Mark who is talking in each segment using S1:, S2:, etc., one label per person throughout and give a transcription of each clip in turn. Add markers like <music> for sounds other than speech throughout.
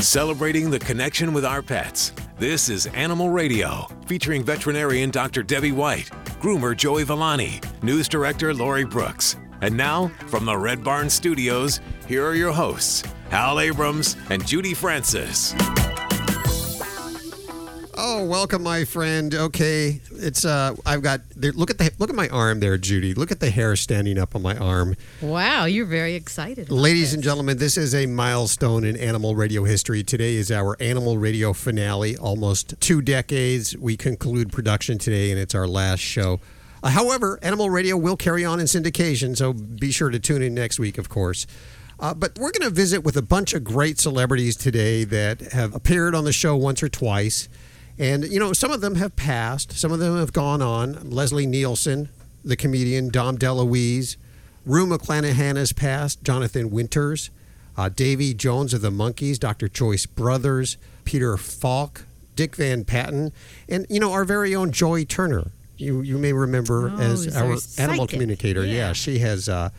S1: Celebrating the connection with our pets. This is Animal Radio, featuring veterinarian Dr. Debbie White, groomer Joey Villani, news director Lori Brooks. And now, from the Red Barn Studios, here are your hosts, Hal Abrams and Judy Francis.
S2: Oh, welcome, my friend. Okay, it's uh, I've got there, look at the look at my arm there, Judy. Look at the hair standing up on my arm.
S3: Wow, you're very excited.
S2: Ladies
S3: this.
S2: and gentlemen, this is a milestone in animal radio history. Today is our animal radio finale. Almost two decades. We conclude production today, and it's our last show. Uh, however, animal radio will carry on in syndication, so be sure to tune in next week, of course. Uh, but we're going to visit with a bunch of great celebrities today that have appeared on the show once or twice. And, you know, some of them have passed, some of them have gone on. Leslie Nielsen, the comedian, Dom DeLuise, Rue McClanahan has passed, Jonathan Winters, uh, Davy Jones of the Monkees, Dr. Joyce Brothers, Peter Falk, Dick Van Patten, and, you know, our very own Joy Turner. You, you may remember
S3: Oh,
S2: as our
S3: our
S2: animal communicator. Yeah,
S3: Yeah.
S2: she has uh,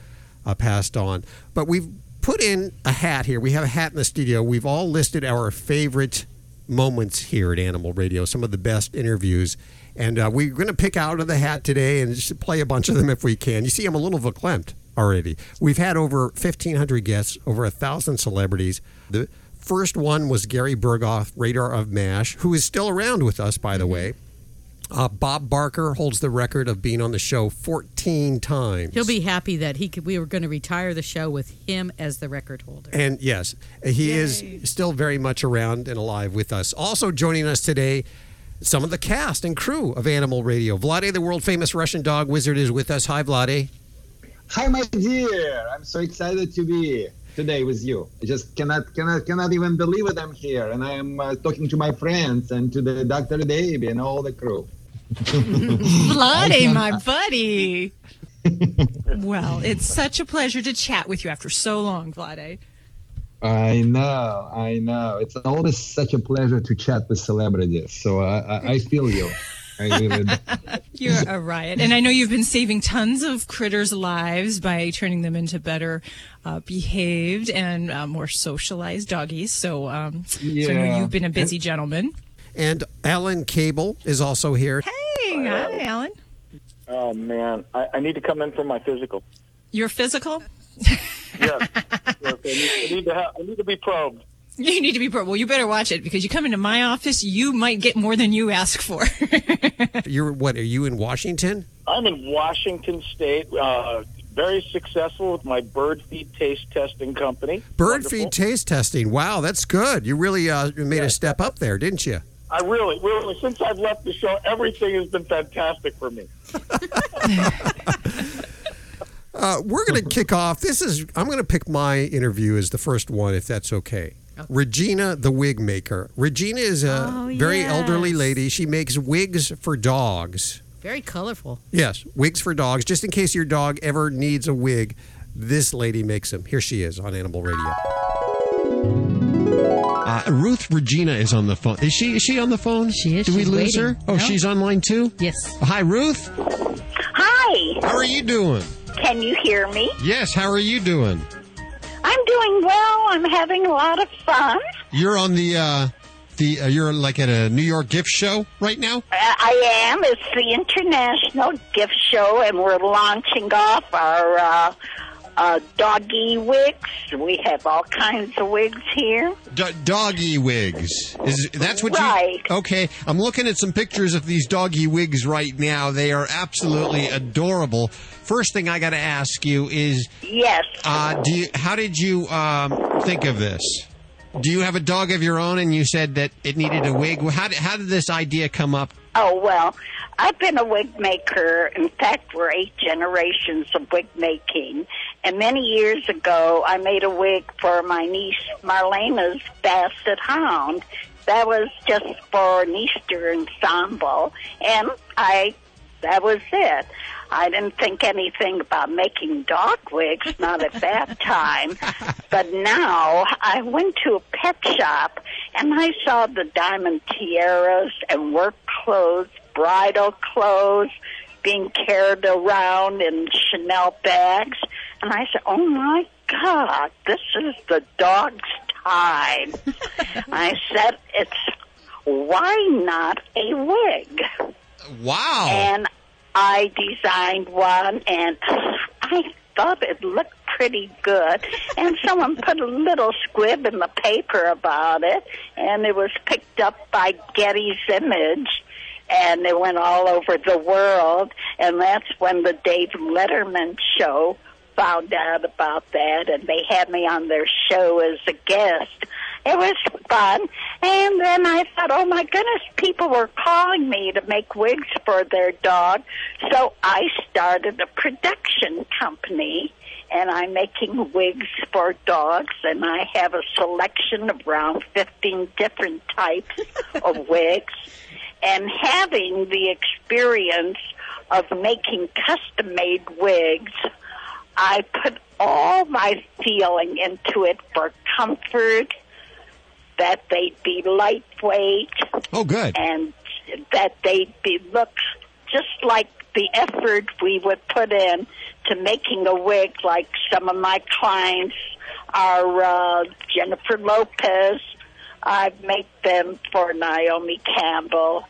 S2: uh, passed on. But we've put in a hat here. We have a hat in the studio. We've all listed our favorite moments here at Animal Radio, some of the best interviews. And uh, we're going to pick out of the hat today and just play a bunch of them if we can. You see, I'm a little verklempt already. We've had over 1,500 guests, over a 1,000 celebrities. The first one was Gary Burghoff, Radar of MASH, who is still around with us, by the way. Uh, Bob Barker holds the record of being on the show 14 times.
S3: He'll be happy that he could. We were going to retire the show with him as the record holder.
S2: And yes, he is still very much around and alive with us. Also joining us today, some of the cast and crew of Animal Radio. Vladae, the world famous Russian dog wizard, is with us. Hi, Vladae.
S4: Hi, my dear. I'm so excited to be today with you. I just cannot, cannot, cannot even believe it. I'm here, and I am uh, talking to my friends and to the Dr. Davey and all the crew. <laughs>
S5: Vladae, my <laughs> buddy. well, it's such a pleasure to chat with you after so long, Vladae.
S4: I know, I know. It's always such a pleasure to chat with celebrities. So I, I, I feel you. I really. <laughs>
S5: You're a riot. And I know you've been saving tons of critters' lives by turning them into better uh, behaved and uh, more socialized doggies. So, um, so I know you've been a busy gentleman.
S2: And Alan Kabel is also here.
S5: Hey, hi, Alan.
S6: Oh man, I, I need to come in for my physical.
S5: You're physical?
S6: Yes, yes I, need, I need to have, I need to be probed.
S5: You need to be probed. Well, you better watch it because you come into my office, you might get more than you ask for. <laughs>
S2: You're what? Are you in Washington?
S6: I'm in Washington State, uh, very successful with my bird feed taste testing company.
S2: Bird
S6: Wonderful.
S2: feed taste testing. Wow, that's good. You really uh, made a step up there, didn't you?
S6: I really, really, since I've left the show, everything has been fantastic for me. <laughs>
S2: Uh, we're going to kick off. This is I'm going to pick my interview as the first one, if that's okay. Regina, the wig maker. Regina is a
S3: Oh,
S2: very
S3: yes.
S2: elderly lady. She makes wigs for dogs.
S3: Very colorful.
S2: Yes, wigs for dogs. Just in case your dog ever needs a wig, this lady makes them. Here she is on Animal Radio. Uh, Ruth Regina is on the phone. Is she? Is she on the phone?
S3: She is.
S2: Did we
S3: She's
S2: lose her? Oh,
S3: No.
S2: she's online too.
S3: Yes.
S2: Hi, Ruth.
S7: Hi,
S2: How are you doing?
S7: can you hear me?
S2: Yes. How are you doing?
S7: I'm doing well. I'm having a lot of fun.
S2: You're on the uh, the uh, you're like at a New York gift show right now.
S7: I I am. It's the International Gift Show, and we're launching off our uh, doggy wigs. We have all kinds of wigs here.
S2: D- doggy wigs. Is that's what
S7: Right.
S2: you? Okay, I'm looking at some pictures of these doggy wigs right now. They are absolutely adorable. First thing I got to ask you is,
S7: Yes.
S2: uh, do you, how did you um, think of this? Do you have a dog of your own, and you said that it needed a wig? How did, how did this idea come up?
S7: Oh, well, I've been a wig maker. In fact, we're eight generations of wig making. And many years ago, I made a wig for my niece Marlena's Basset Hound. That was just for an Easter ensemble. And I, that was it. I didn't think anything about making dog wigs, not at that <laughs> time. But now I went to a pet shop and I saw the diamond tiaras and work clothes, bridal clothes being carried around in Chanel bags. And I said, oh my God, this is the dog's time. <laughs> I said, it's why not a wig?
S2: Wow.
S7: And I designed one, and I thought it looked pretty good. And someone put a little squib in the paper about it, and it was picked up by Getty's Image. And it went all over the world, and that's when the Dave Letterman show found out about that, and they had me on their show as a guest. It was fun. And then I thought, oh my goodness, people were calling me to make wigs for their dog. So I started a production company and I'm making wigs for dogs and I have a selection of around 15 different types of <laughs> wigs and having the experience of making custom made wigs, I put all my feeling into it for comfort, that they'd be lightweight,
S2: oh, good.
S7: and that they'd be look just like the effort we would put in to making a wig like some of my clients are uh, Jennifer Lopez. I've made them for Naomi Campbell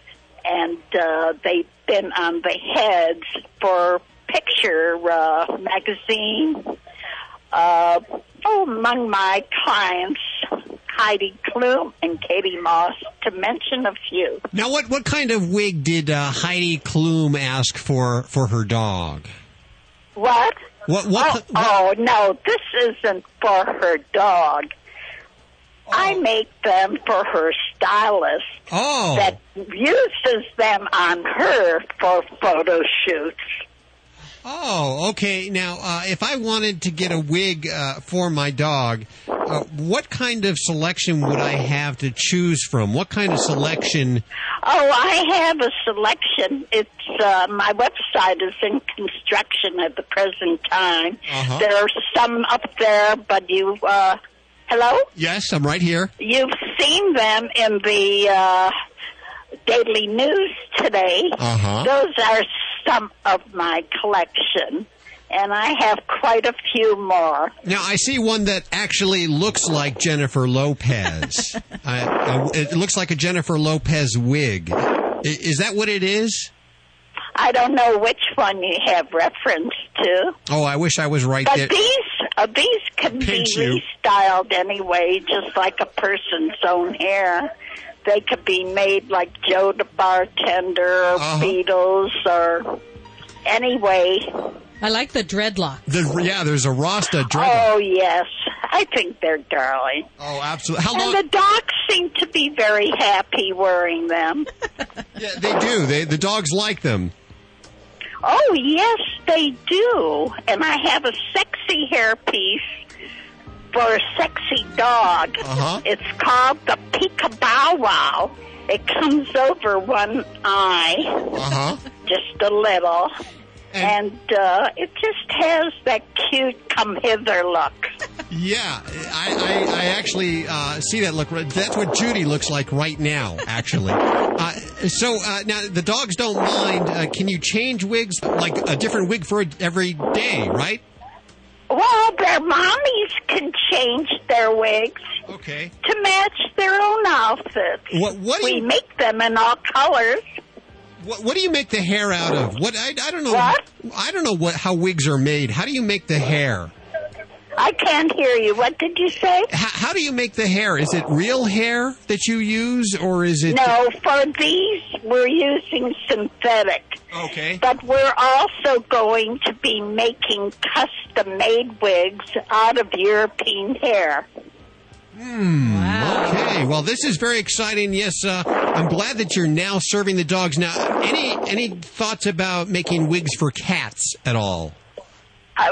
S7: and uh, they've been on the heads for Picture uh, magazine. Uh, oh, among my clients, Heidi Klum and Katie Moss, to mention a few.
S2: Now, what, what kind of wig did uh, Heidi Klum ask for for her dog?
S7: What?
S2: What? What?
S7: Oh,
S2: what-
S7: oh no, this isn't for her dog. I make them for her stylist
S2: oh.
S7: that uses them on her for photo shoots.
S2: Oh, okay. Now, uh, if I wanted to get a wig uh, for my dog, uh, what kind of selection would I have to choose from? What kind of selection?
S7: Oh, I have a selection. It's uh, my website is in construction at the present time.
S2: Uh-huh.
S7: There are some up there, but you, uh, hello,
S2: Yes, I'm right here.
S7: you've seen them in the uh, daily news today.
S2: Uh-huh.
S7: Those are some of my collection, and I have quite a few more.
S2: Now, I see one that actually looks like Jennifer Lopez. <laughs> I, uh, it looks like a Jennifer Lopez wig. I- Is that what it is?
S7: I don't know which one you have reference to.
S2: Oh, I wish I was right
S7: But
S2: there.
S7: these uh, these can be
S2: Pinch you.
S7: restyled anyway, just like a person's own hair. They could be made like Joe the bartender or
S2: Uh-huh.
S7: Beatles or anyway.
S3: I like the dreadlock.
S2: The, yeah, there's a Rasta dreadlock.
S7: Oh yes, I think they're darling.
S2: Oh, absolutely. How
S7: And
S2: long?
S7: the dogs seem to be very happy wearing them. <laughs>
S2: yeah, they do. They the dogs like them.
S7: Oh yes, they do. And I have a sexy hairpiece for a sexy dog.
S2: Uh-huh.
S7: It's called the Peekabow Wow. It comes over one eye,
S2: Uh huh. <laughs>
S7: just a little,
S2: And-
S7: and uh, it just has that cute come hither look. <laughs>
S2: Yeah, I, I, I actually uh, see that look. That's what Judy looks like right now, actually. <laughs> Uh, so uh, now the dogs don't mind. Uh, can you change wigs, like a different wig for every day, right?
S7: Well, their mommies can change their wigs
S2: Okay.
S7: to match their own outfits.
S2: What- what
S7: we
S2: you-
S7: make them in all colors.
S2: What, what do you make the hair out of? What I, I don't know.
S7: What?
S2: I don't know what how wigs are made. How do you make the hair?
S7: I can't hear you. What did you say?
S2: H- how do you make the hair? Is it real hair that you use, or is it?
S7: No, for these we're using synthetic.
S2: Okay.
S7: But we're also going to be making custom made wigs out of European hair. Hmm.
S2: Okay. Well, this is very exciting. Yes, uh, I'm glad that you're now serving the dogs. Now, any any thoughts about making wigs for cats at all?
S7: Uh,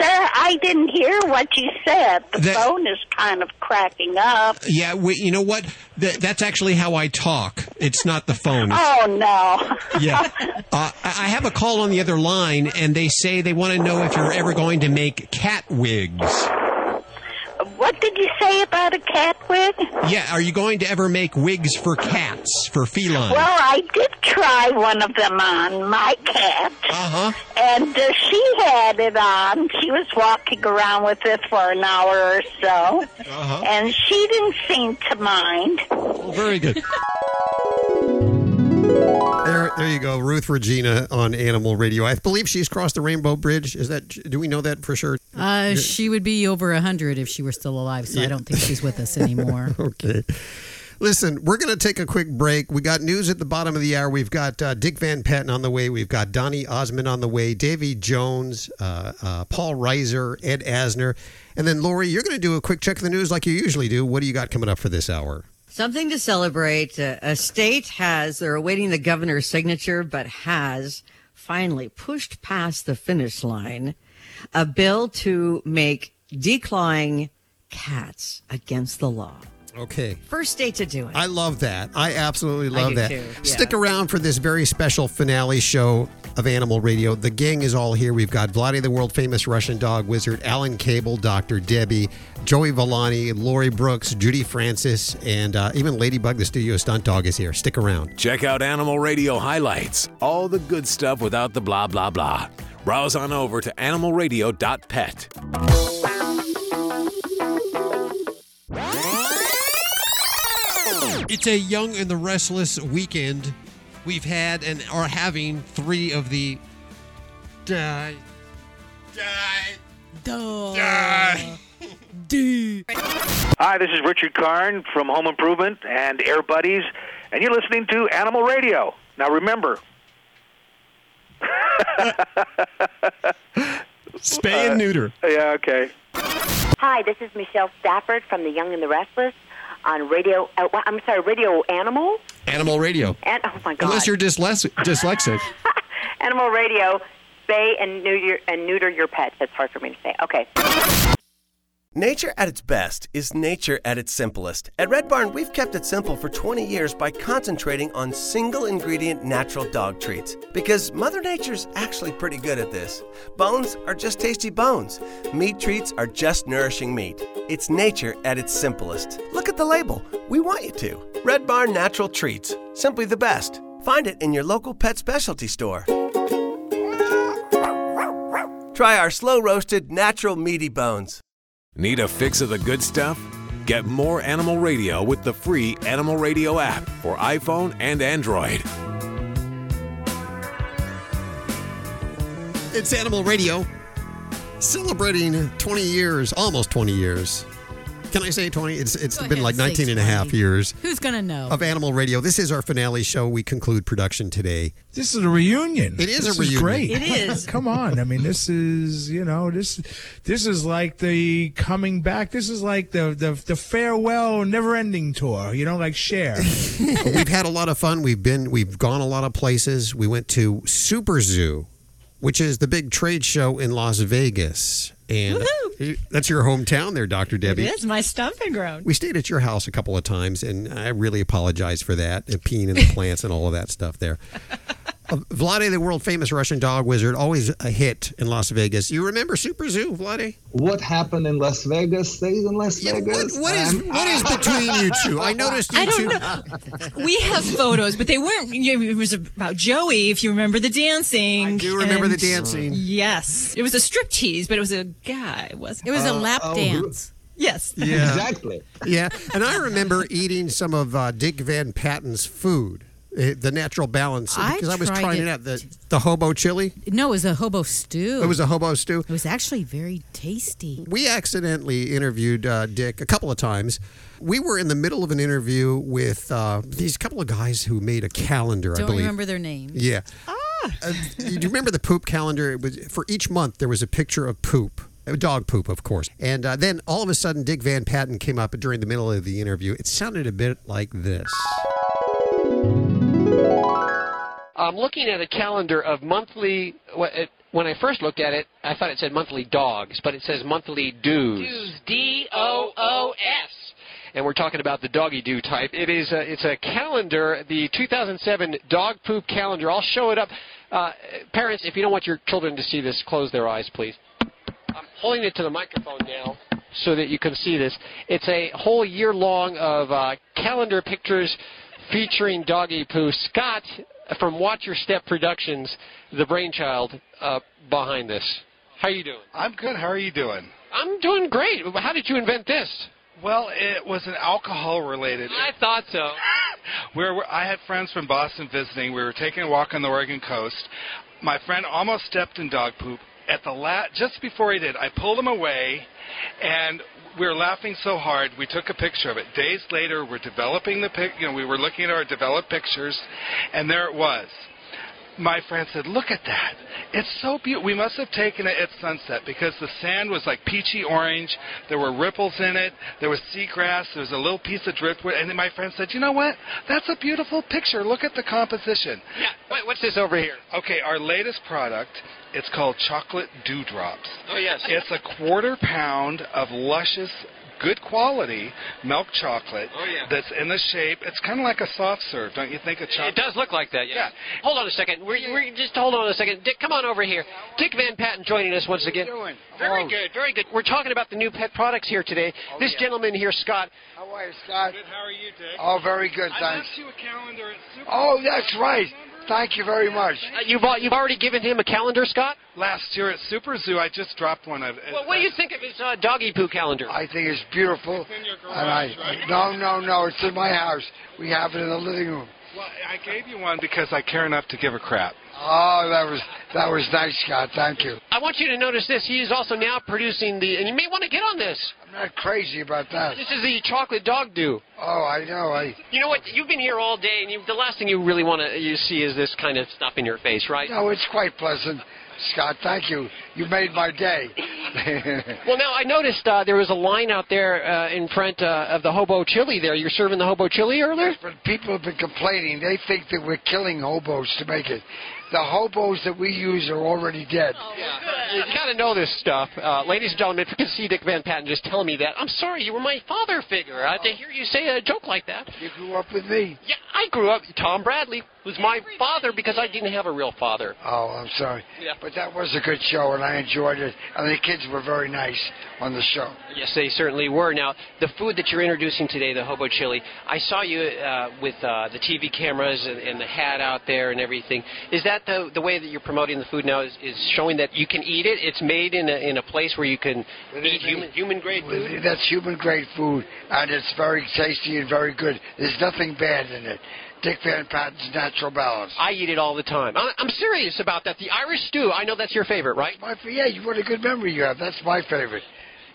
S7: sir, I didn't hear what you said. The
S2: That-
S7: phone is kind of cracking up.
S2: Yeah. We, you know what? Th- that's actually how I talk. It's not the phone. It's-
S7: Oh no.
S2: Yeah. <laughs> Uh, I I have a call on the other line, and they say they want to know if you're ever going to make cat wigs.
S7: What did you say about a cat wig?
S2: Yeah, are you going to ever make wigs for cats, for felines?
S7: Well, I did try one of them on my cat.
S2: uh-huh.
S7: And uh, she had it on. She was walking around with it for an hour or so.
S2: Uh-huh.
S7: And she didn't seem to mind.
S2: Oh, very good. There, you go, Ruth Regina on Animal Radio. I believe she's crossed the Rainbow Bridge. Is that? Do we know that for sure?
S3: Uh, she would be over a hundred if she were still alive, so I don't think she's with us anymore. <laughs>
S2: Okay. Listen, we're going to take a quick break. We got news at the bottom of the hour. We've got uh, Dick Van Patten on the way. We've got Donny Osmond on the way. Davy Jones, uh, uh, Paul Reiser, Ed Asner, and then Lori. You're going to do a quick check of the news like you usually do. What do you got coming up for this hour?
S8: Something to celebrate. A state has, they're awaiting the governor's signature, but has finally pushed past the finish line a bill to make declawing cats against the law.
S2: Okay.
S8: First state to do it.
S2: I love that. I absolutely love
S8: do
S2: that.
S8: too, yeah.
S2: Stick around for this very special finale show of Animal Radio. The gang is all here. We've got Vladae, the world famous Russian dog wizard, Alan Kabel, Dr. Debbie, Joey Villani, Lori Brooks, Judy Francis, and uh, even Ladybug, the studio stunt dog, is here. Stick around.
S1: Check out Animal Radio highlights, all the good stuff without the blah, blah, blah. Browse on over to animalradio.pet.
S2: It's a young and the restless weekend. We've had and are having three of the die, die, die. Die. <laughs>
S9: Hi, this is Richard Karn from Home Improvement and Air Buddies, and you're listening to Animal Radio. Now remember, <laughs>
S2: Spay and neuter.
S9: Uh, yeah, okay.
S10: Hi, this is Michelle Stafford from The Young and the Restless on Radio. Uh, I'm sorry, Radio Animal.
S2: Animal Radio.
S10: And oh my God,
S2: Unless you're dyslex- dyslexic. <laughs>
S10: Animal Radio. Spay and neuter and neuter your pets. That's hard for me to say. Okay.
S11: Nature at its best is nature at its simplest. At Red Barn, we've kept it simple for 20 years by concentrating on single ingredient natural dog treats. Because Mother Nature's actually pretty good at this. Bones are just tasty bones, meat treats are just nourishing meat. It's nature at its simplest. Look at the label. We want you to. Red Barn Natural Treats. Simply the best. Find it in your local pet specialty store. Try our slow roasted, natural meaty bones.
S1: Need a fix of the good stuff? Get more Animal Radio with the free Animal Radio app for iPhone and Android.
S2: It's Animal Radio, celebrating 20 years, almost 20 years. Can I say 20? It's It's
S3: Go
S2: been
S3: ahead,
S2: like
S3: say
S2: 19 and a half years
S3: Who's gonna know?
S2: of Animal Radio. This is our finale show. We conclude production today.
S12: This is a reunion.
S2: It is a
S12: This
S2: reunion.
S12: great.
S8: It is. <laughs>
S12: Come on. I mean, this is you know this this is like the coming back. This is like the the, the farewell, never ending tour. You know, like share. <laughs>
S2: we've had a lot of fun. We've been, we've gone a lot of places. We went to Super Zoo, which is the big trade show in Las Vegas, and uh, that's your hometown, there, Doctor Debbie.
S5: is my stomping ground.
S2: We stayed at your house a couple of times, and I really apologize for that, and peeing in the <laughs> plants and all of that stuff there. Uh, Vladae, the world famous Russian dog wizard, always a hit in Las Vegas. You remember Super Zoo, Vladae?
S4: What happened in Las Vegas stays in Las
S2: Yeah,
S4: Vegas.
S2: what, what is what is between you two? I noticed you
S5: I
S2: two.
S5: don't know. We have photos, but they weren't. It was about Joey, if you remember the dancing.
S2: I do remember the dancing.
S5: Yes, it was a strip tease, but it was a guy, wasn't
S3: it was a lap
S4: oh,
S3: dance.
S5: Yes.
S2: Yeah.
S4: Exactly.
S2: Yeah, and I remember eating some of uh, Dick Van Patten's food, eh, the natural balance,
S3: I
S2: because I was
S3: tried
S2: trying it
S3: it.
S2: out. The the hobo chili.
S3: No, it was a hobo stew.
S2: It was a hobo stew.
S3: It was actually very tasty.
S2: We accidentally interviewed uh, Dick a couple of times. We were in the middle of an interview with uh, these couple of guys who made a calendar. I
S3: Don't
S2: believe.
S3: remember their names.
S2: Yeah. Uh, do you remember the poop calendar? It was for each month. There was a picture of poop, uh, dog poop, of course. And uh, then all of a sudden, Dick Van Patten came up during the middle of the interview. It sounded a bit like this.
S13: I'm looking at a calendar of monthly. When I first looked at it, I thought it said monthly dogs, but it says monthly dues. Dues, D O O S. And we're talking about the doggy do type. It is a, it's a calendar, the 2007 dog poop calendar. I'll show it up. Uh, parents, if you don't want your children to see this, close their eyes, please. I'm holding it to the microphone now. so that you can see this. It's a whole year long of uh, calendar pictures featuring doggy poo. Scott from Watch Your Step Productions, the brainchild uh, behind this. How are you doing?
S14: I'm good. How are you doing?
S13: I'm doing great. How did you invent this?
S14: Well, it was an alcohol related.
S13: I thought so. <laughs>
S14: Where I had friends from Boston visiting. We were taking a walk on the Oregon coast. My friend almost stepped in dog poop. At the la- just before he did, I pulled him away, and we were laughing so hard. We took a picture of it. Days later, we're developing the pic. You know, we were looking at our developed pictures, and there it was my friend said, "Look at that! It's so beautiful. We must have taken it at sunset because the sand was like peachy orange. There were ripples in it. There was seagrass. There was a little piece of driftwood." And then my friend said, "You know what? That's a beautiful picture. Look at the composition."
S13: Yeah. Wait, what's this over here?
S14: Okay, our latest product. It's called chocolate dewdrops.
S13: Oh yes.
S14: It's a quarter pound of luscious good quality milk chocolate
S13: Oh, yeah.
S14: that's in the shape. It's kind of like a soft serve, don't you think? A chocolate.
S13: It does look like that, Yeah. Hold on a second. We're, we're just hold on a second. Dick, come on over here. Dick Van Patten joining us once again. Very oh. good, very good. We're talking about the new pet products here today. Oh, this gentleman here, Scott.
S15: How are you, Scott?
S14: Good. How are you, Dick?
S15: Oh, very good,
S14: I
S15: thanks.
S14: left you a calendar at Super.
S15: Oh, that's right. Thank you very much.
S13: Uh, you've al- you've already given him a calendar, Scott.
S14: Last year at Super Zoo, I just dropped one of.
S13: Well, what do you think of his uh, doggy poo calendar?
S15: I think it's beautiful.
S14: It's in your
S15: and I,
S14: right?
S15: no, no, no. It's in my house. We have it in the living room.
S14: Well, I gave you one because I care enough to give a crap.
S15: Oh, that was that was nice, Scott. Thank you.
S13: I want you to notice this. He is also now producing the, and you may want to get on this.
S15: I'm not crazy about that.
S13: This is the chocolate dog dew.
S15: Oh, I know. I
S13: You know what? You've been here all day, and you, the last thing you really want to you see is this kind of stuff in your face, right?
S15: no. It's quite pleasant, Scott. Thank you. You made my day. <laughs>
S13: Well, now I noticed uh, there was a line out there uh, in front uh, of the hobo chili. There, you're serving the hobo chili earlier.
S15: But people have been complaining. They think that we're killing hobos to make it. The hobos that we use are already dead. Oh, yeah.
S13: You got to know this stuff, uh, ladies and gentlemen. If you can see Dick Van Patten just telling me that, I'm sorry, you were my father figure. Uh, to hear you say a joke like that.
S15: You grew up with me.
S13: Yeah, I grew up. Tom Bradley was my father because I didn't have a real father.
S15: Oh, I'm sorry.
S13: Yeah.
S15: But that was a good show, and I enjoyed it. And the kids were very nice on the show.
S13: Yes, they certainly were. Now, the food that you're introducing today, the hobo chili, I saw you uh, with uh, the TV cameras and, and the hat out there and everything. Is that the the way that you're promoting the food now? Is, is showing that you can eat it? It's made in a in a place where you can eat human human grade food.
S15: That's human grade food, and it's very tasty and very good. There's nothing bad in it. Dick Van Patten's Natural Balance.
S13: I eat it all the time. I'm, I'm serious about that. The Irish stew. I know that's your favorite, right?
S15: My, yeah, you what a good memory you have. That's my favorite.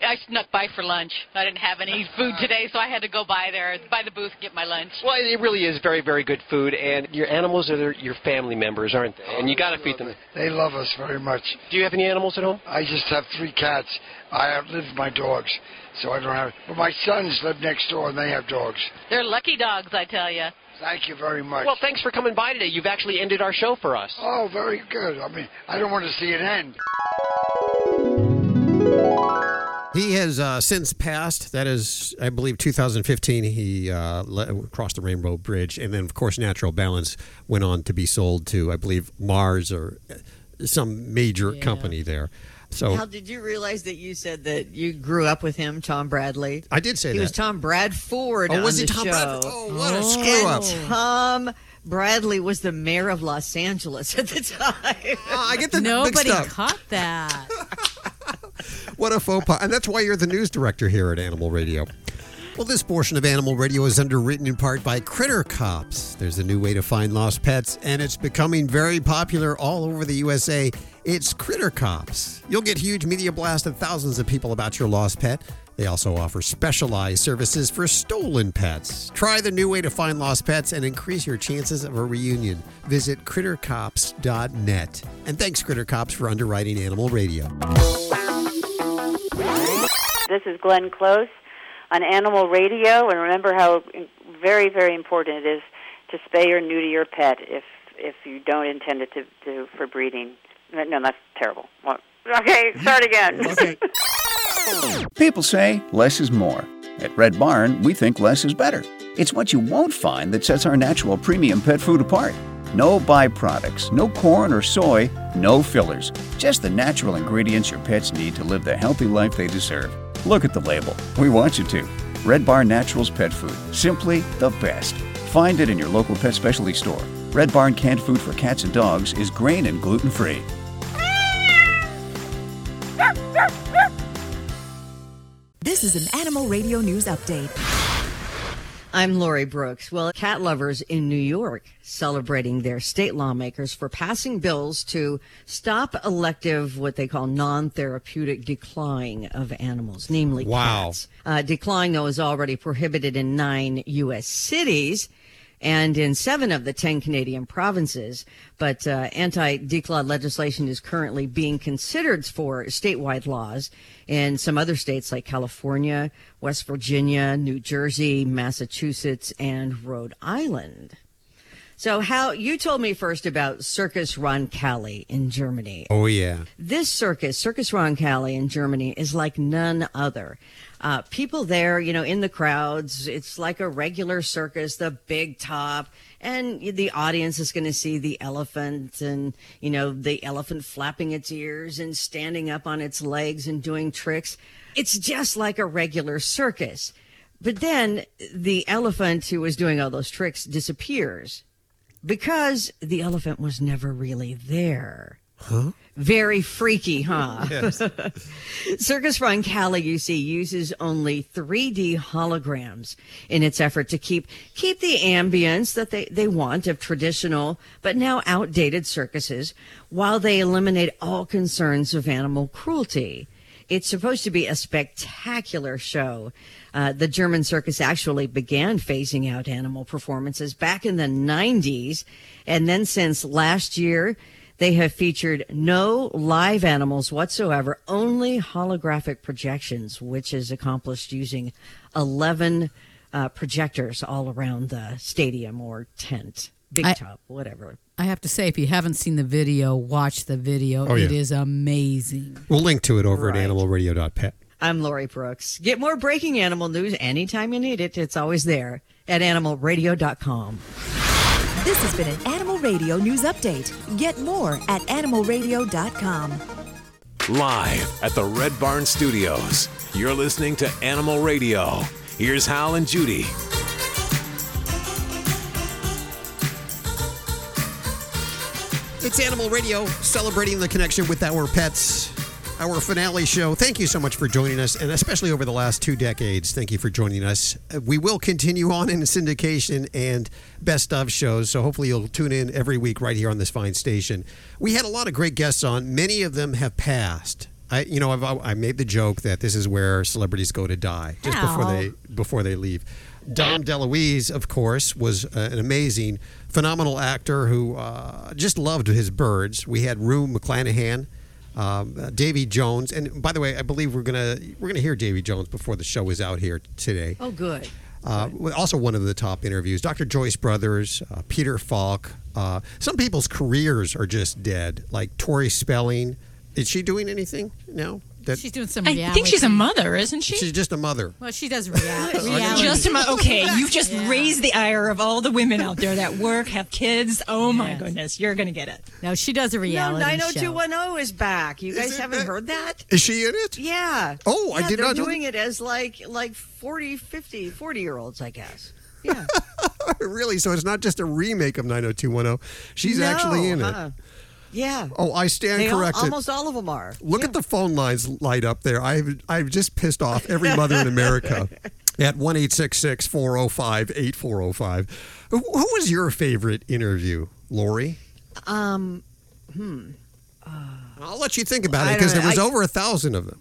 S16: I snuck by for lunch. I didn't have any food today, so I had to go by there, by the booth, get my lunch.
S13: Well, it really is very, very good food, and your animals are their, your family members, aren't they? And you got to feed them.
S15: They love us very much.
S13: Do you have any animals at home?
S15: I just have three cats. I outlive my dogs, so I don't have. But my sons live next door, and they have dogs.
S16: They're lucky dogs, I tell you.
S15: Thank you very much.
S13: Well, thanks for coming by today. You've actually ended our show for us.
S15: Oh, very good. I mean, I don't want to see it end.
S2: He has uh, since passed. That is, I believe, 2015. He uh, le- crossed the Rainbow Bridge, and then, of course, Natural Balance went on to be sold to, I believe, Mars or uh, some major company there. So
S8: How did you realize that you said that you grew up with him, Tom Bradley?
S2: I did say
S8: he
S2: that.
S8: He was Tom Bradford.
S2: Oh, was
S8: on
S2: he
S8: the
S2: Tom
S8: show.
S2: Bradford? Oh, what a screw up.
S8: And Tom Bradley was the mayor of Los Angeles at the time.
S2: Oh, <laughs> I get the
S3: Nobody
S2: mixed up.
S3: caught that. <laughs>
S2: What a faux pas. And that's why you're the news director here at Animal Radio. Well, this portion of Animal Radio is underwritten in part by Critter Cops. There's a new way to find lost pets, and it's becoming very popular all over the USA. It's Critter Cops. You'll get huge media blast of thousands of people about your lost pet. They also offer specialized services for stolen pets. Try the new way to find lost pets and increase your chances of a reunion. Visit crittercops.net. And thanks, Critter Cops, for underwriting Animal Radio.
S17: This is Glenn Close on Animal Radio, and remember how very, very important it is to spay or neuter your pet if if you don't intend it to, to for breeding. No, that's terrible. Okay, start again. <laughs>
S18: People say less is more. At Red Barn, we think less is better. It's what you won't find that sets our natural premium pet food apart. No byproducts, no corn or soy, no fillers. Just the natural ingredients your pets need to live the healthy life they deserve. Look at the label. We want you to. Red Barn Naturals Pet Food. Simply the best. Find it in your local pet specialty store. Red Barn canned food for cats and dogs is grain and gluten free.
S19: This is an Animal Radio News Update.
S8: I'm Lori Brooks. Well, cat lovers in New York celebrating their state lawmakers for passing bills to stop elective, what they call non-therapeutic declawing of animals, namely
S2: Wow.
S8: cats. Uh, declawing, though, is already prohibited in nine U.S. cities and in seven of the 10 Canadian provinces. But uh, anti declaw legislation is currently being considered for statewide laws in some other states like California, West Virginia, New Jersey, Massachusetts, and Rhode Island. So, how you told me first about Circus Roncalli in Germany.
S2: Oh, yeah.
S8: This circus, Circus Roncalli in Germany, is like none other. Uh, people there, you know, in the crowds, it's like a regular circus, the big top, and the audience is going to see the elephant and, you know, the elephant flapping its ears and standing up on its legs and doing tricks. It's just like a regular circus. But then the elephant who was doing all those tricks disappears because the elephant was never really there.
S2: Huh?
S8: Very freaky, huh?
S2: Yes. <laughs>
S8: Circus Roncalli, you see, uses only 3D holograms in its effort to keep keep the ambience that they, they want of traditional but now outdated circuses while they eliminate all concerns of animal cruelty. It's supposed to be a spectacular show. Uh, the German circus actually began phasing out animal performances back in the 90s. And then since last year, they have featured no live animals whatsoever, only holographic projections, which is accomplished using 11 uh, projectors all around the stadium or tent, big
S3: I-
S8: top, whatever.
S3: I have to say, if you haven't seen the video, watch the video.
S2: Oh, yeah.
S3: It is amazing.
S2: We'll link to it over
S8: Right.
S2: at animalradio.pet.
S8: I'm Lori Brooks. Get more breaking animal news anytime you need it. It's always there at animalradio.com.
S19: This has been an Animal Radio News Update. Get more at animalradio.com.
S1: Live at the Red Barn Studios. You're listening to Animal Radio. Here's Hal and Judy.
S2: It's Animal Radio celebrating the connection with our pets. Our finale show. Thank you so much for joining us, and especially over the last two decades. Thank you for joining us. We will continue on in syndication and best of shows, so hopefully you'll tune in every week right here on this fine station. We had a lot of great guests on. Many of them have passed. I, you know, I've, I made the joke that this is where celebrities go to die just before they before they leave. Dom DeLuise, of course, was uh, an amazing, phenomenal actor who uh, just loved his birds. We had Rue McClanahan, um, uh, Davy Jones, and by the way, I believe we're gonna we're gonna hear Davy Jones before the show is out here today.
S8: Oh, good.
S2: Uh, also, one of the top interviews, Dr. Joyce Brothers, uh, Peter Falk. Uh, some people's careers are just dead, like Tori Spelling. Is she doing anything now? That
S3: She's doing some
S5: I think she's a mother, isn't she?
S2: she's just a mother.
S3: Well, she does reality. Reality.
S5: Just a mo- okay. <laughs> You've just raised the ire of all the women out there that work, have kids. Oh my goodness, you're gonna get it.
S3: No, she does a
S8: No,
S3: reality show.
S8: 90210 is back. You guys haven't heard that?
S2: Is she in it?
S8: Yeah.
S2: Oh, I
S8: Yeah,
S2: did
S8: they're
S2: not know
S8: doing it as like like 40, 50, 40 year olds, I guess. <laughs> Yeah.
S2: really? So it's not just a remake of 90210. She's
S8: No,
S2: actually in it.
S8: Uh-uh. Yeah.
S2: Oh, I stand
S8: They all-
S2: corrected.
S8: almost all of them are.
S2: Look at the phone lines light up there. I've I've just pissed off every mother in America <laughs> at one eight six six four zero five eight four zero five. Who was your favorite interview, Lori?
S8: Um, hmm.
S2: I'll let you think about it because there was.
S8: I-
S2: over a thousand of them.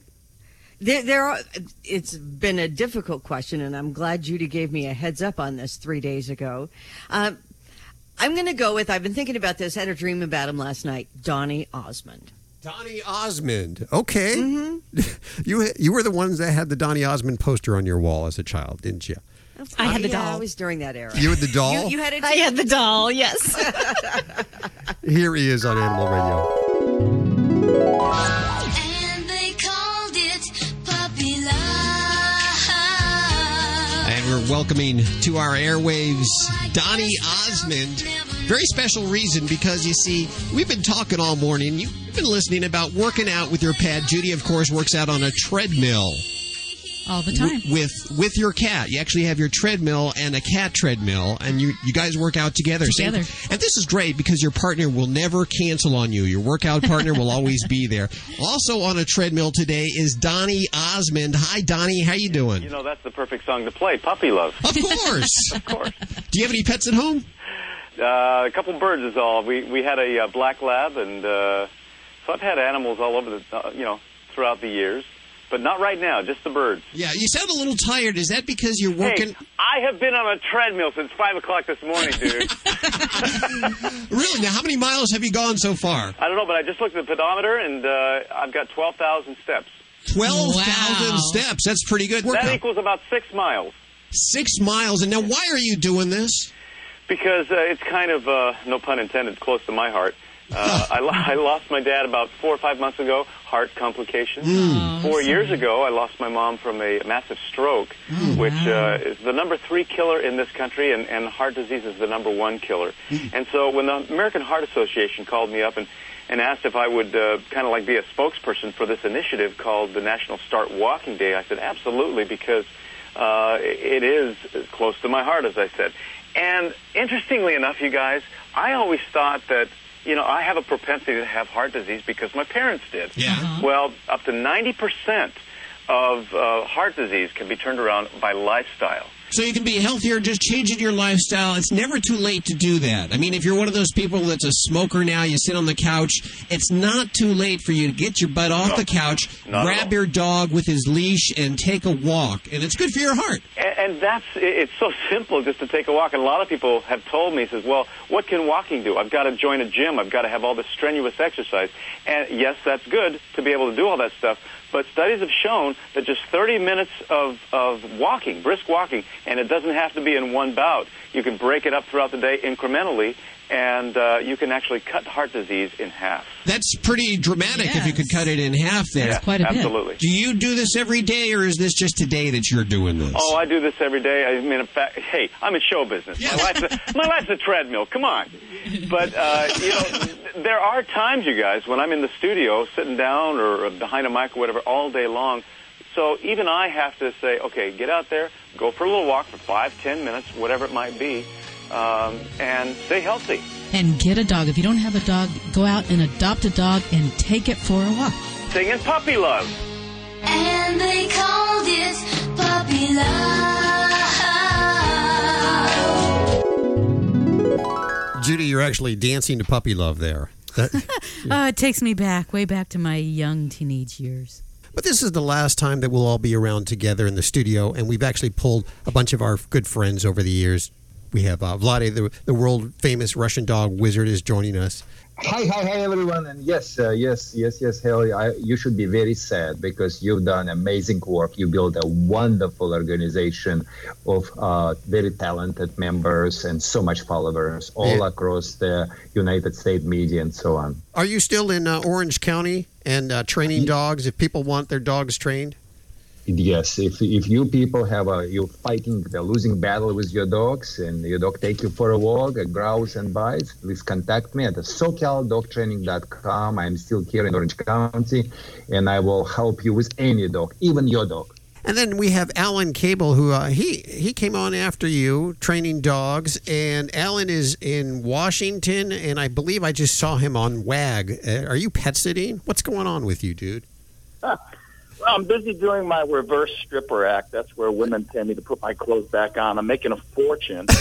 S8: There, there are. It's been a difficult question, and I'm glad Judy gave me a heads up on this three days ago. Um, I'm going to go with. I've been thinking about this. Had a dream about him last night. Donny Osmond.
S2: Donny Osmond. Okay,
S8: Mm-hmm. <laughs>
S2: you you were the ones that had the Donny Osmond poster on your wall as a child, didn't you?
S5: I had the
S8: yeah,
S5: doll.
S8: I was during that era.
S2: You had the <laughs> doll?
S8: You, you had it.
S5: I had the doll. Yes. <laughs>
S2: Here he is on Animal Radio.
S20: Welcoming to our airwaves Donny Osmond. Very special reason because you see, we've been talking all morning. You've been listening about working out with your pad. Judy, of course, works out on a treadmill.
S16: All the time.
S20: w- with with your cat. You actually have your treadmill and a cat treadmill, and you you guys work out together. Same-
S16: Together.
S20: and this is great because your partner will never cancel on you. Your workout partner will always be there. Also on a treadmill today is Donny Osmond. Hi, Donny. How you doing?
S21: You know, that's the perfect song to play. Puppy Love.
S20: Of course. <laughs>
S21: of course.
S20: Do you have any pets at home?
S21: Uh, a couple birds is all. We we had a uh, black lab, and uh, so I've had animals all over the uh, you know throughout the years, but not right now. Just the birds.
S20: Yeah, you sound a little tired. Is that because you're working?
S21: Hey, I have been on a treadmill since five o'clock this morning, dude. <laughs>
S20: Really? Now, how many miles have you gone so far?
S21: I don't know, but I just looked at the pedometer, and uh, I've got twelve thousand steps.
S20: Twelve thousand steps. That's pretty good.
S21: That
S20: Workout.
S21: equals about six miles.
S20: Six miles. And now, why are you doing this?
S21: Because uh, it's kind of, uh, no pun intended, close to my heart. Uh, I, lo- I lost my dad about four or five months ago, heart complications.
S20: Hmm.
S21: Four years ago, I lost my mom from a massive stroke,
S20: Oh,
S21: which uh, is the number three killer in this country, and, and heart disease is the number one killer.
S20: Hmm.
S21: And so when the American Heart Association called me up and, and asked if I would uh, kind of like be a spokesperson for this initiative called the National Start Walking Day, I said absolutely because uh, it is close to my heart, as I said. And interestingly enough, you guys, I always thought that, you know, I have a propensity to have heart disease because my parents did.
S20: Yeah.
S21: Well, up to 90% of uh, heart disease can be turned around by lifestyle.
S20: So you can be healthier just changing your lifestyle. It's never too late to do that. I mean, if you're one of those people that's a smoker now, you sit on the couch, it's not too late for you to get your butt off the couch, grab your dog with his leash, and take a walk. And it's good for your heart.
S21: And, and that's it's so simple just to take a walk. And a lot of people have told me, says, "Well, what can walking do? I've got to join a gym. I've got to have all this strenuous exercise." And yes, that's good to be able to do all that stuff. But studies have shown that just 30 minutes of, of walking, brisk walking, and it doesn't have to be in one bout. You can break it up throughout the day incrementally, and uh, you can actually cut heart disease in half.
S20: That's pretty dramatic if you could cut it in half there.
S21: That's quite a bit. absolutely.
S20: Do you do this every day, or is this just today that you're doing this?
S21: Oh, I do this every day. I mean, in fact, hey, I'm in show business. My life's a, my life's a treadmill. Come on. But uh, you know, there are times, you guys, when I'm in the studio, sitting down or behind a mic or whatever, all day long. So even I have to say, okay, get out there, go for a little walk for five, ten minutes, whatever it might be, um, and stay healthy.
S22: And get a dog. If you don't have a dog, go out and adopt a dog and take it for a walk.
S21: Singing puppy love.
S23: And they called it puppy love.
S2: Judy, you're actually dancing to puppy love there. That-
S3: Uh, <laughs> it takes me back, way back to my young teenage years.
S2: But this is the last time that we'll all be around together in the studio, and we've actually pulled a bunch of our good friends over the years. We have uh, Vladae, the, the world famous Russian dog wizard, is joining us.
S4: Hi, hi, hi, everyone. And yes, uh, yes, yes, yes, Haley, I, you should be very sad because you've done amazing work. You built a wonderful organization of uh, very talented members and so much followers all
S2: Yeah.
S4: across the United States media and so on.
S2: Are you still in uh, Orange County and uh, training dogs if people want their dogs trained?
S4: Yes, if if you people have a you're fighting the losing battle with your dogs and your dog take you for a walk, a growls and bites, please contact me at socaldogtraining.com. I'm still here in Orange County, and I will help you with any dog, even your dog.
S2: And then we have Alan Kabel, who uh, he he came on after you training dogs, and Alan is in Washington, and I believe I just saw him on WAG. Uh, are you pet sitting? What's going on with you, dude? <laughs>
S24: Well, I'm busy doing my reverse stripper act. That's where women pay me to put my clothes back on. I'm making a fortune. <laughs>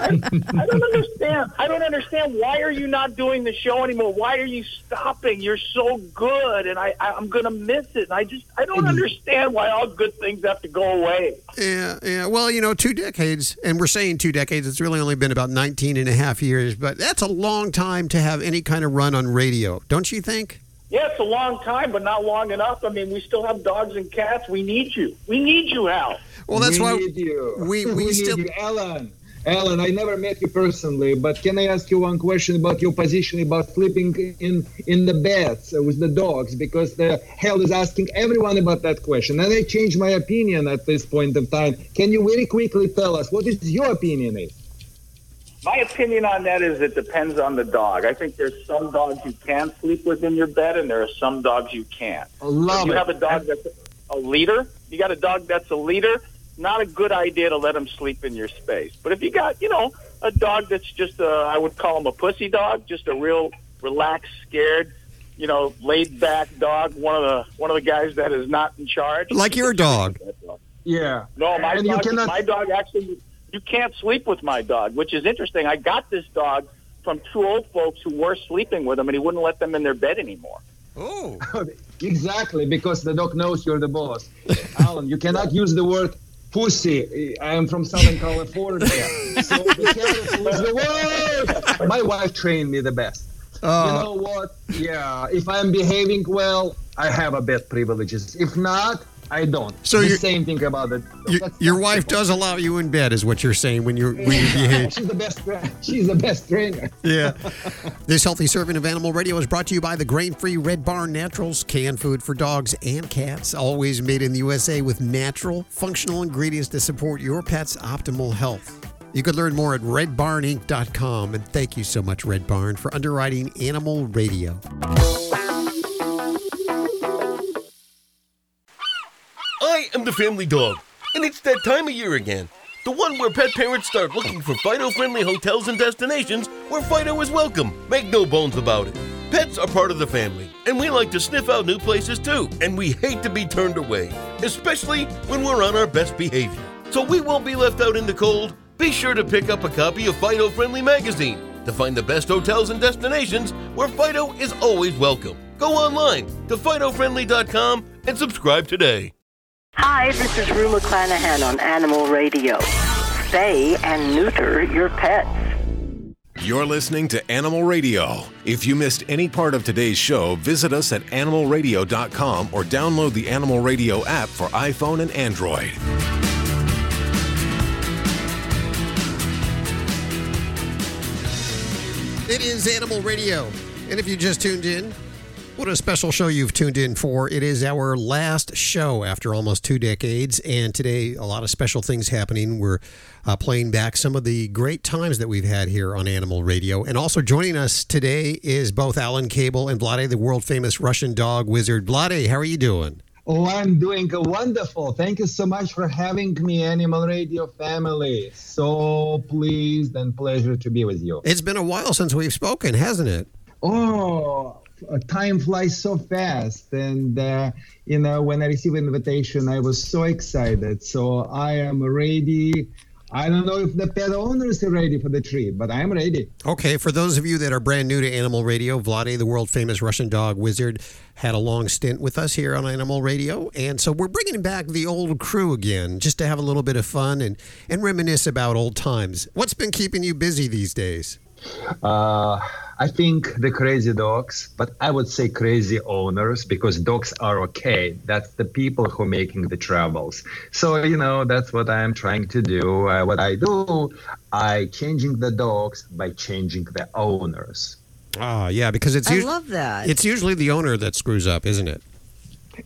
S24: I don't understand. I don't understand. Why are you not doing the show anymore? Why are you stopping? You're so good, and I, I I'm gonna miss it. And I just I don't mm. understand why all good things have to go away.
S2: Yeah, yeah. Well, you know, two decades, and we're saying two decades. It's really only been about 19 and a half years, but that's a long time to have any kind of run on radio, don't you think?
S24: Yeah, it's a long time, but not long enough. I mean, we still have dogs and cats. We need you. We need you, Hal.
S2: Well, that's
S4: we
S2: why
S4: need you.
S2: we- <laughs> we
S4: need
S2: still-
S4: you. Alan. Alan, I never met you personally, but can I ask you one question about your position about sleeping in in the beds with the dogs? Because the hell is asking everyone about that question, and I changed my opinion at this point of time. Can you very quickly tell us what is your opinion? Is
S24: My opinion on that is it depends on the dog. I think there's some dogs you can sleep with in your bed, and there are some dogs you can't.
S4: love
S24: if you
S4: it.
S24: have a dog that's a leader, you got a dog that's a leader, not a good idea to let him sleep in your space. But if you got, you know, a dog that's just a, I would call him a pussy dog, just a real relaxed, scared, you know, laid back dog, one of the one of the guys that is not in charge.
S2: Like your dog.
S4: Yeah.
S24: No, my
S4: And you
S24: dog.
S4: cannot-
S24: My dog actually. You can't sleep with my dog, which is interesting. I got this dog from two old folks who were sleeping with him, and he wouldn't let them in their bed anymore.
S2: Oh. <laughs>
S4: exactly, because the dog knows you're the boss. <laughs> Alan, you cannot use the word pussy. I am from Southern California. <laughs> so be careful with the word. My wife trained me the best.
S2: Uh,
S4: you know what? Yeah, if I'm behaving well, I have a bed privileges. If not, I don't.
S2: So
S4: the
S2: you're-
S4: same thing about it.
S2: Your, your wife does allow you in bed, is what you're saying when you're when you <laughs> behave.
S4: She's the best. She's the best trainer.
S2: Yeah. <laughs> This healthy serving of Animal Radio is brought to you by the grain-free Red Barn Naturals, canned food for dogs and cats, always made in the USA with natural, functional ingredients to support your pet's optimal health. You could learn more at redbarninc.com. And thank you so much, Red Barn, for underwriting Animal Radio.
S25: Am the family dog, and it's that time of year again. The one where pet parents start looking for Fido friendly hotels and destinations where Fido is welcome. Make no bones about it. Pets are part of the family, and we like to sniff out new places too, and we hate to be turned away, especially when we're on our best behavior. So we won't be left out in the cold. Be sure to pick up a copy of Fido Friendly magazine to find the best hotels and destinations where Fido is always welcome. Go online to FidoFriendly.com and subscribe today.
S26: Hi, this is Rue McClanahan on Animal Radio. Spay and neuter your pets.
S1: You're listening to Animal Radio. If you missed any part of today's show, visit us at animalradio.com or download the Animal Radio app for iPhone and Android.
S2: It is Animal Radio. And if you just tuned in, what a special show you've tuned in for. It is our last show after almost two decades. And today, a lot of special things happening. We're uh, playing back some of the great times that we've had here on Animal Radio. And also joining us today is both Alan Kabel and Vladae, the world famous Russian dog wizard. Vladae, how are you doing?
S4: Oh, I'm doing wonderful. Thank you so much for having me, Animal Radio family. So pleased and pleasure to be with you.
S2: It's been a while since we've spoken, hasn't it?
S4: Oh, time flies so fast. And, uh, you know, when I received an invitation, I was so excited. So I am ready. I don't know if the pet owners are ready for the trip, but I'm ready.
S2: Okay, for those of you that are brand new to Animal Radio, Vladae, the world famous Russian dog wizard, had a long stint with us here on Animal Radio. And so we're bringing back the old crew again just to have a little bit of fun and, and reminisce about old times. What's been keeping you busy these days?
S4: Uh, I think the crazy dogs, but I would say crazy owners because dogs are okay. That's the people who are making the troubles. So you know that's what I am trying to do. Uh, what I do, I changing the dogs by changing the owners.
S2: Ah, yeah, because it's
S8: I
S2: us-
S8: love that.
S2: It's usually the owner that screws up, isn't it?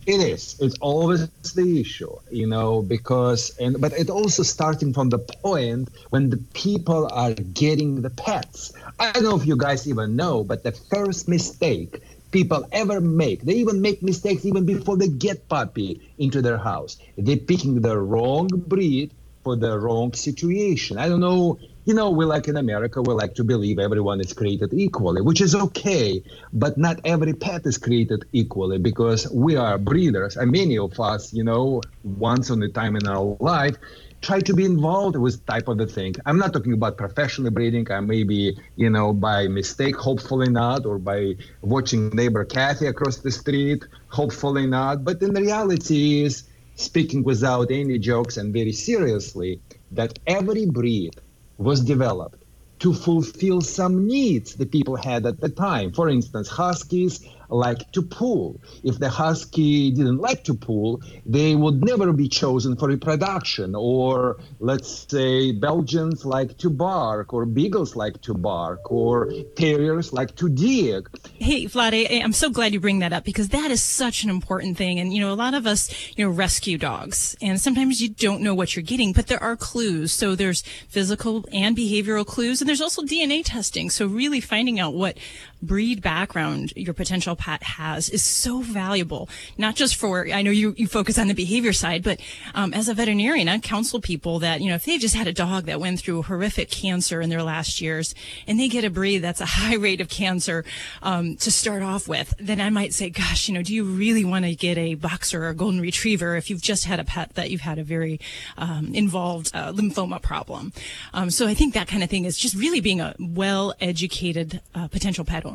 S4: It is. It's always the issue, you know, because and but it also starting from the point when the people are getting the pets. I don't know if you guys even know, but the first mistake people ever make, they even make mistakes even before they get puppy into their house. They're picking the wrong breed for the wrong situation. I don't know. You know, we like in America, we like to believe everyone is created equally, which is okay. But not every pet is created equally because we are breeders, and many of us, you know, once on a time in our life, try to be involved with type of the thing. I'm not talking about professional breeding. I maybe, you know, by mistake, hopefully not, or by watching neighbor Kathy across the street, hopefully not. But in reality is speaking without any jokes and very seriously, that every breed was developed to fulfill some needs the people had at the time. For instance, huskies like to pull. If the husky didn't like to pull, they would never be chosen for reproduction. Or let's say Belgians like to bark, or beagles like to bark, or terriers like to dig.
S5: Hey, Vladae, I- I'm so glad you bring that up because that is such an important thing. And, you know, a lot of us, you know, rescue dogs and sometimes you don't know what you're getting, but there are clues. So there's physical and behavioral clues and there's also DNA testing. So really finding out what breed background your potential pet has is so valuable, not just for, I know you, you focus on the behavior side, but um, as a veterinarian, I counsel people that, you know, if they've just had a dog that went through horrific cancer in their last years and they get a breed that's a <laughs> high rate of cancer um, to start off with, then I might say, gosh, you know, do you really want to get a boxer or a golden retriever if you've just had a pet that you've had a very um, involved uh, lymphoma problem? Um, so I think that kind of thing is just really being a well educated uh, potential pet owner.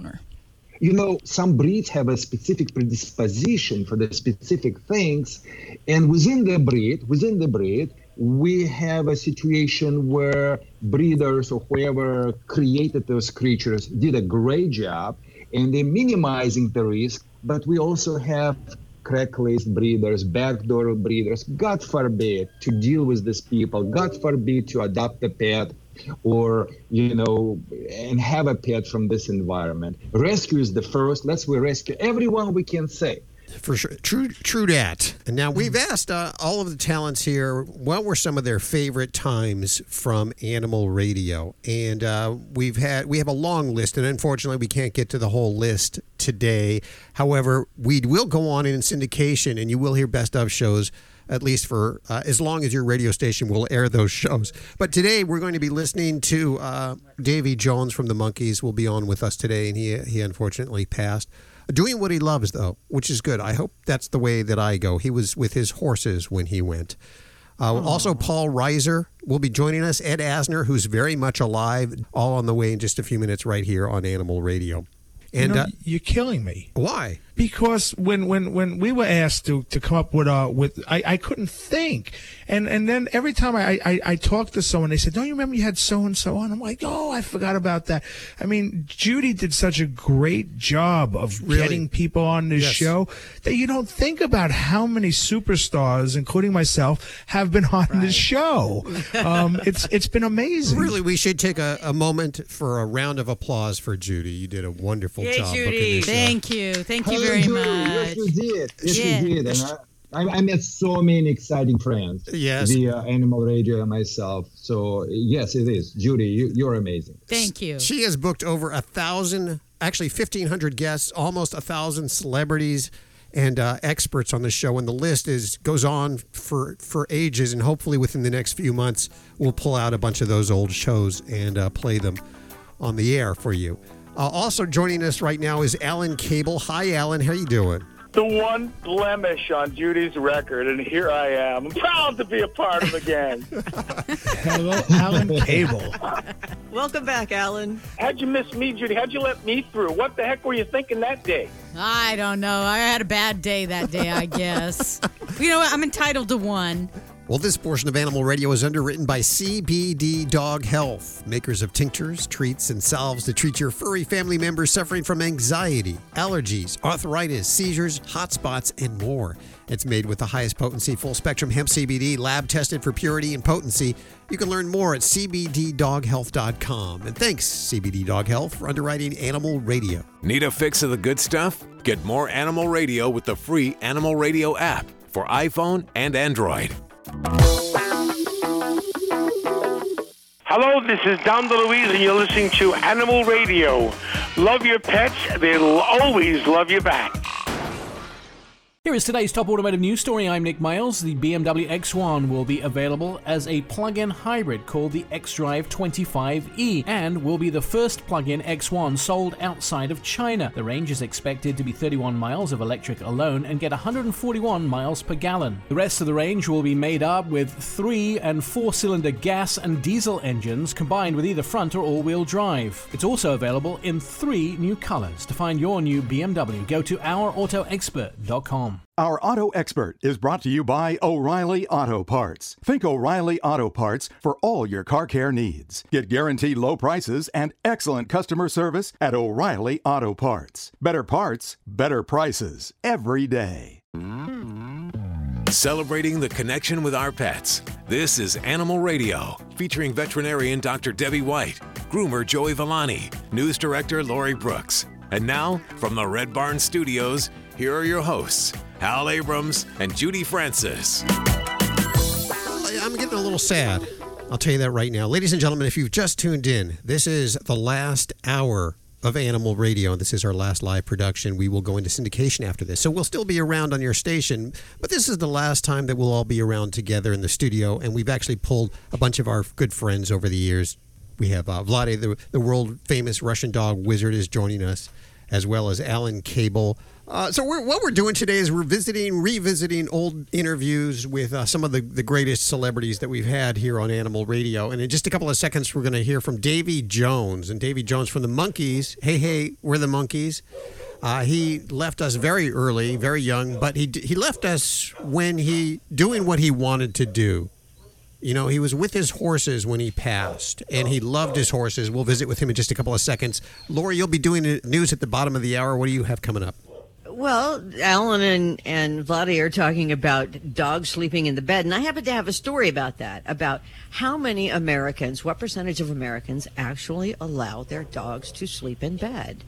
S4: You know, some breeds have a specific predisposition for the specific things, and within the breed, within the breed, we have a situation where breeders or whoever created those creatures did a great job, and they're minimizing the risk. But we also have Craigslist breeders, backdoor breeders, God forbid to deal with these people, God forbid to adopt a pet or, you know, and have a pet from this environment. Rescue is the first. Let's we rescue everyone we can save.
S2: For sure. True, true that. And now we've asked uh, all of the talents here what were some of their favorite times from animal radio, and uh, we've had we have a long list, and unfortunately we can't get to the whole list today. However, we will go on in syndication, and you will hear best of shows. At least for uh, as long as your radio station will air those shows. But today we're going to be listening to uh, Davy Jones from the Monkees. Will be on with us today, and he he unfortunately passed doing what he loves though which is good i hope that's the way that i go he was with his horses when he went uh, also paul reiser will be joining us ed asner who's very much alive all on the way in just a few minutes right here on animal radio and
S27: you know,
S2: uh,
S27: you're killing me.
S2: Why?
S27: Because when when when we were asked to, to come up with uh with I, I couldn't think, and and then every time I, I I talked to someone, they said, "Don't you remember you had so and so on?" I'm like, "Oh, I forgot about that." I mean, Judy did such a great job of
S2: Really?
S27: getting people on this
S2: Yes.
S27: show that you don't think about how many superstars, including myself, have been on this show. <laughs> Um, it's it's been amazing.
S2: really we should take a, a moment for a round of applause for judy you did a wonderful
S3: Yay,
S2: job booking
S3: Judy.
S2: this show.
S3: Thank you. Thank you
S4: Hello,
S3: very
S4: Judy.
S3: much.
S4: Yes, you did. Yes,
S3: Yeah.
S4: you did. And I, I, I met so many exciting friends
S2: Yes.
S4: via Animal Radio and myself. So, yes, it is. Judy, you, you're amazing.
S3: Thank you.
S2: She has booked over a thousand, actually fifteen hundred guests, almost a thousand celebrities and uh, experts on the show, and the list is goes on for for ages. And hopefully, within the next few months, we'll pull out a bunch of those old shows and uh, play them on the air for you. Uh, also joining us right now is Alan Kabel. Hi, Alan. How you doing?
S24: The one blemish on Judy's record, and here I am. I'm proud to be a part of the gang. <laughs>
S27: Hello, Alan <laughs> Kabel.
S8: Welcome back, Alan.
S24: How'd you miss me, Judy? How'd you let me through? What the heck were you thinking that day?
S3: I don't know. I had a bad day that day, I guess. <laughs> you know what? I'm entitled to one.
S2: Well, this portion of Animal Radio is underwritten by CBD Dog Health, makers of tinctures, treats, and salves to treat your furry family members suffering from anxiety, allergies, arthritis, seizures, hot spots, and more. It's made with the highest potency full spectrum hemp CBD, lab tested for purity and potency. You can learn more at cbddoghealth.com. And thanks, CBD Dog Health, for underwriting Animal Radio.
S1: Need a fix of the good stuff? Get more Animal Radio with the free Animal Radio app for iPhone and Android.
S28: Hello, this is Dom DeLuise, and you're listening to Animal Radio. Love your pets, they'll always love you back.
S29: Here is today's top automotive news story. I'm Nick Miles. The BMW X1 will be available as a plug-in hybrid called the xDrive 25e and will be the first plug-in X1 sold outside of China. The range is expected to be 31 miles of electric alone and get 141 miles per gallon. The rest of the range will be made up with 3 and 4-cylinder gas and diesel engines combined with either front or all-wheel drive. It's also available in 3 new colors. To find your new BMW, go to ourautoexpert.com.
S30: Our Auto Expert is brought to you by O'Reilly Auto Parts. Think O'Reilly Auto Parts for all your car care needs. Get guaranteed low prices and excellent customer service at O'Reilly Auto Parts. Better parts, better prices every day.
S1: Celebrating the connection with our pets. This is Animal Radio, featuring veterinarian Dr. Debbie White, groomer Joey Villani, news director Lori Brooks. And now, from the Red Barn Studios, here are your hosts, Hal Abrams and Judy Francis.
S2: I'm getting a little sad. I'll tell you that right now. Ladies and gentlemen, if you've just tuned in, this is the last hour of Animal Radio. This is our last live production. We will go into syndication after this. So we'll still be around on your station, but this is the last time that we'll all be around together in the studio. And we've actually pulled a bunch of our good friends over the years. We have uh, Vladae, the, the world famous Russian dog wizard, is joining us, as well as Alan Kabel. Uh, so we're, what we're doing today is we're visiting, revisiting old interviews with uh, some of the, the greatest celebrities that we've had here on Animal Radio. And in just a couple of seconds, we're going to hear from Davy Jones. And Davy Jones from the Monkees. Hey, hey, we're the Monkees. Uh, he left us very early, very young, but he he left us when he doing what he wanted to do. You know, he was with his horses when he passed, and he loved his horses. We'll visit with him in just a couple of seconds. Lori, you'll be doing news at the bottom of the hour. What do you have coming up?
S8: Well, Alan and, and Vladi are talking about dogs sleeping in the bed, and I happen to have a story about that about how many Americans, what percentage of Americans actually allow their dogs to sleep in bed.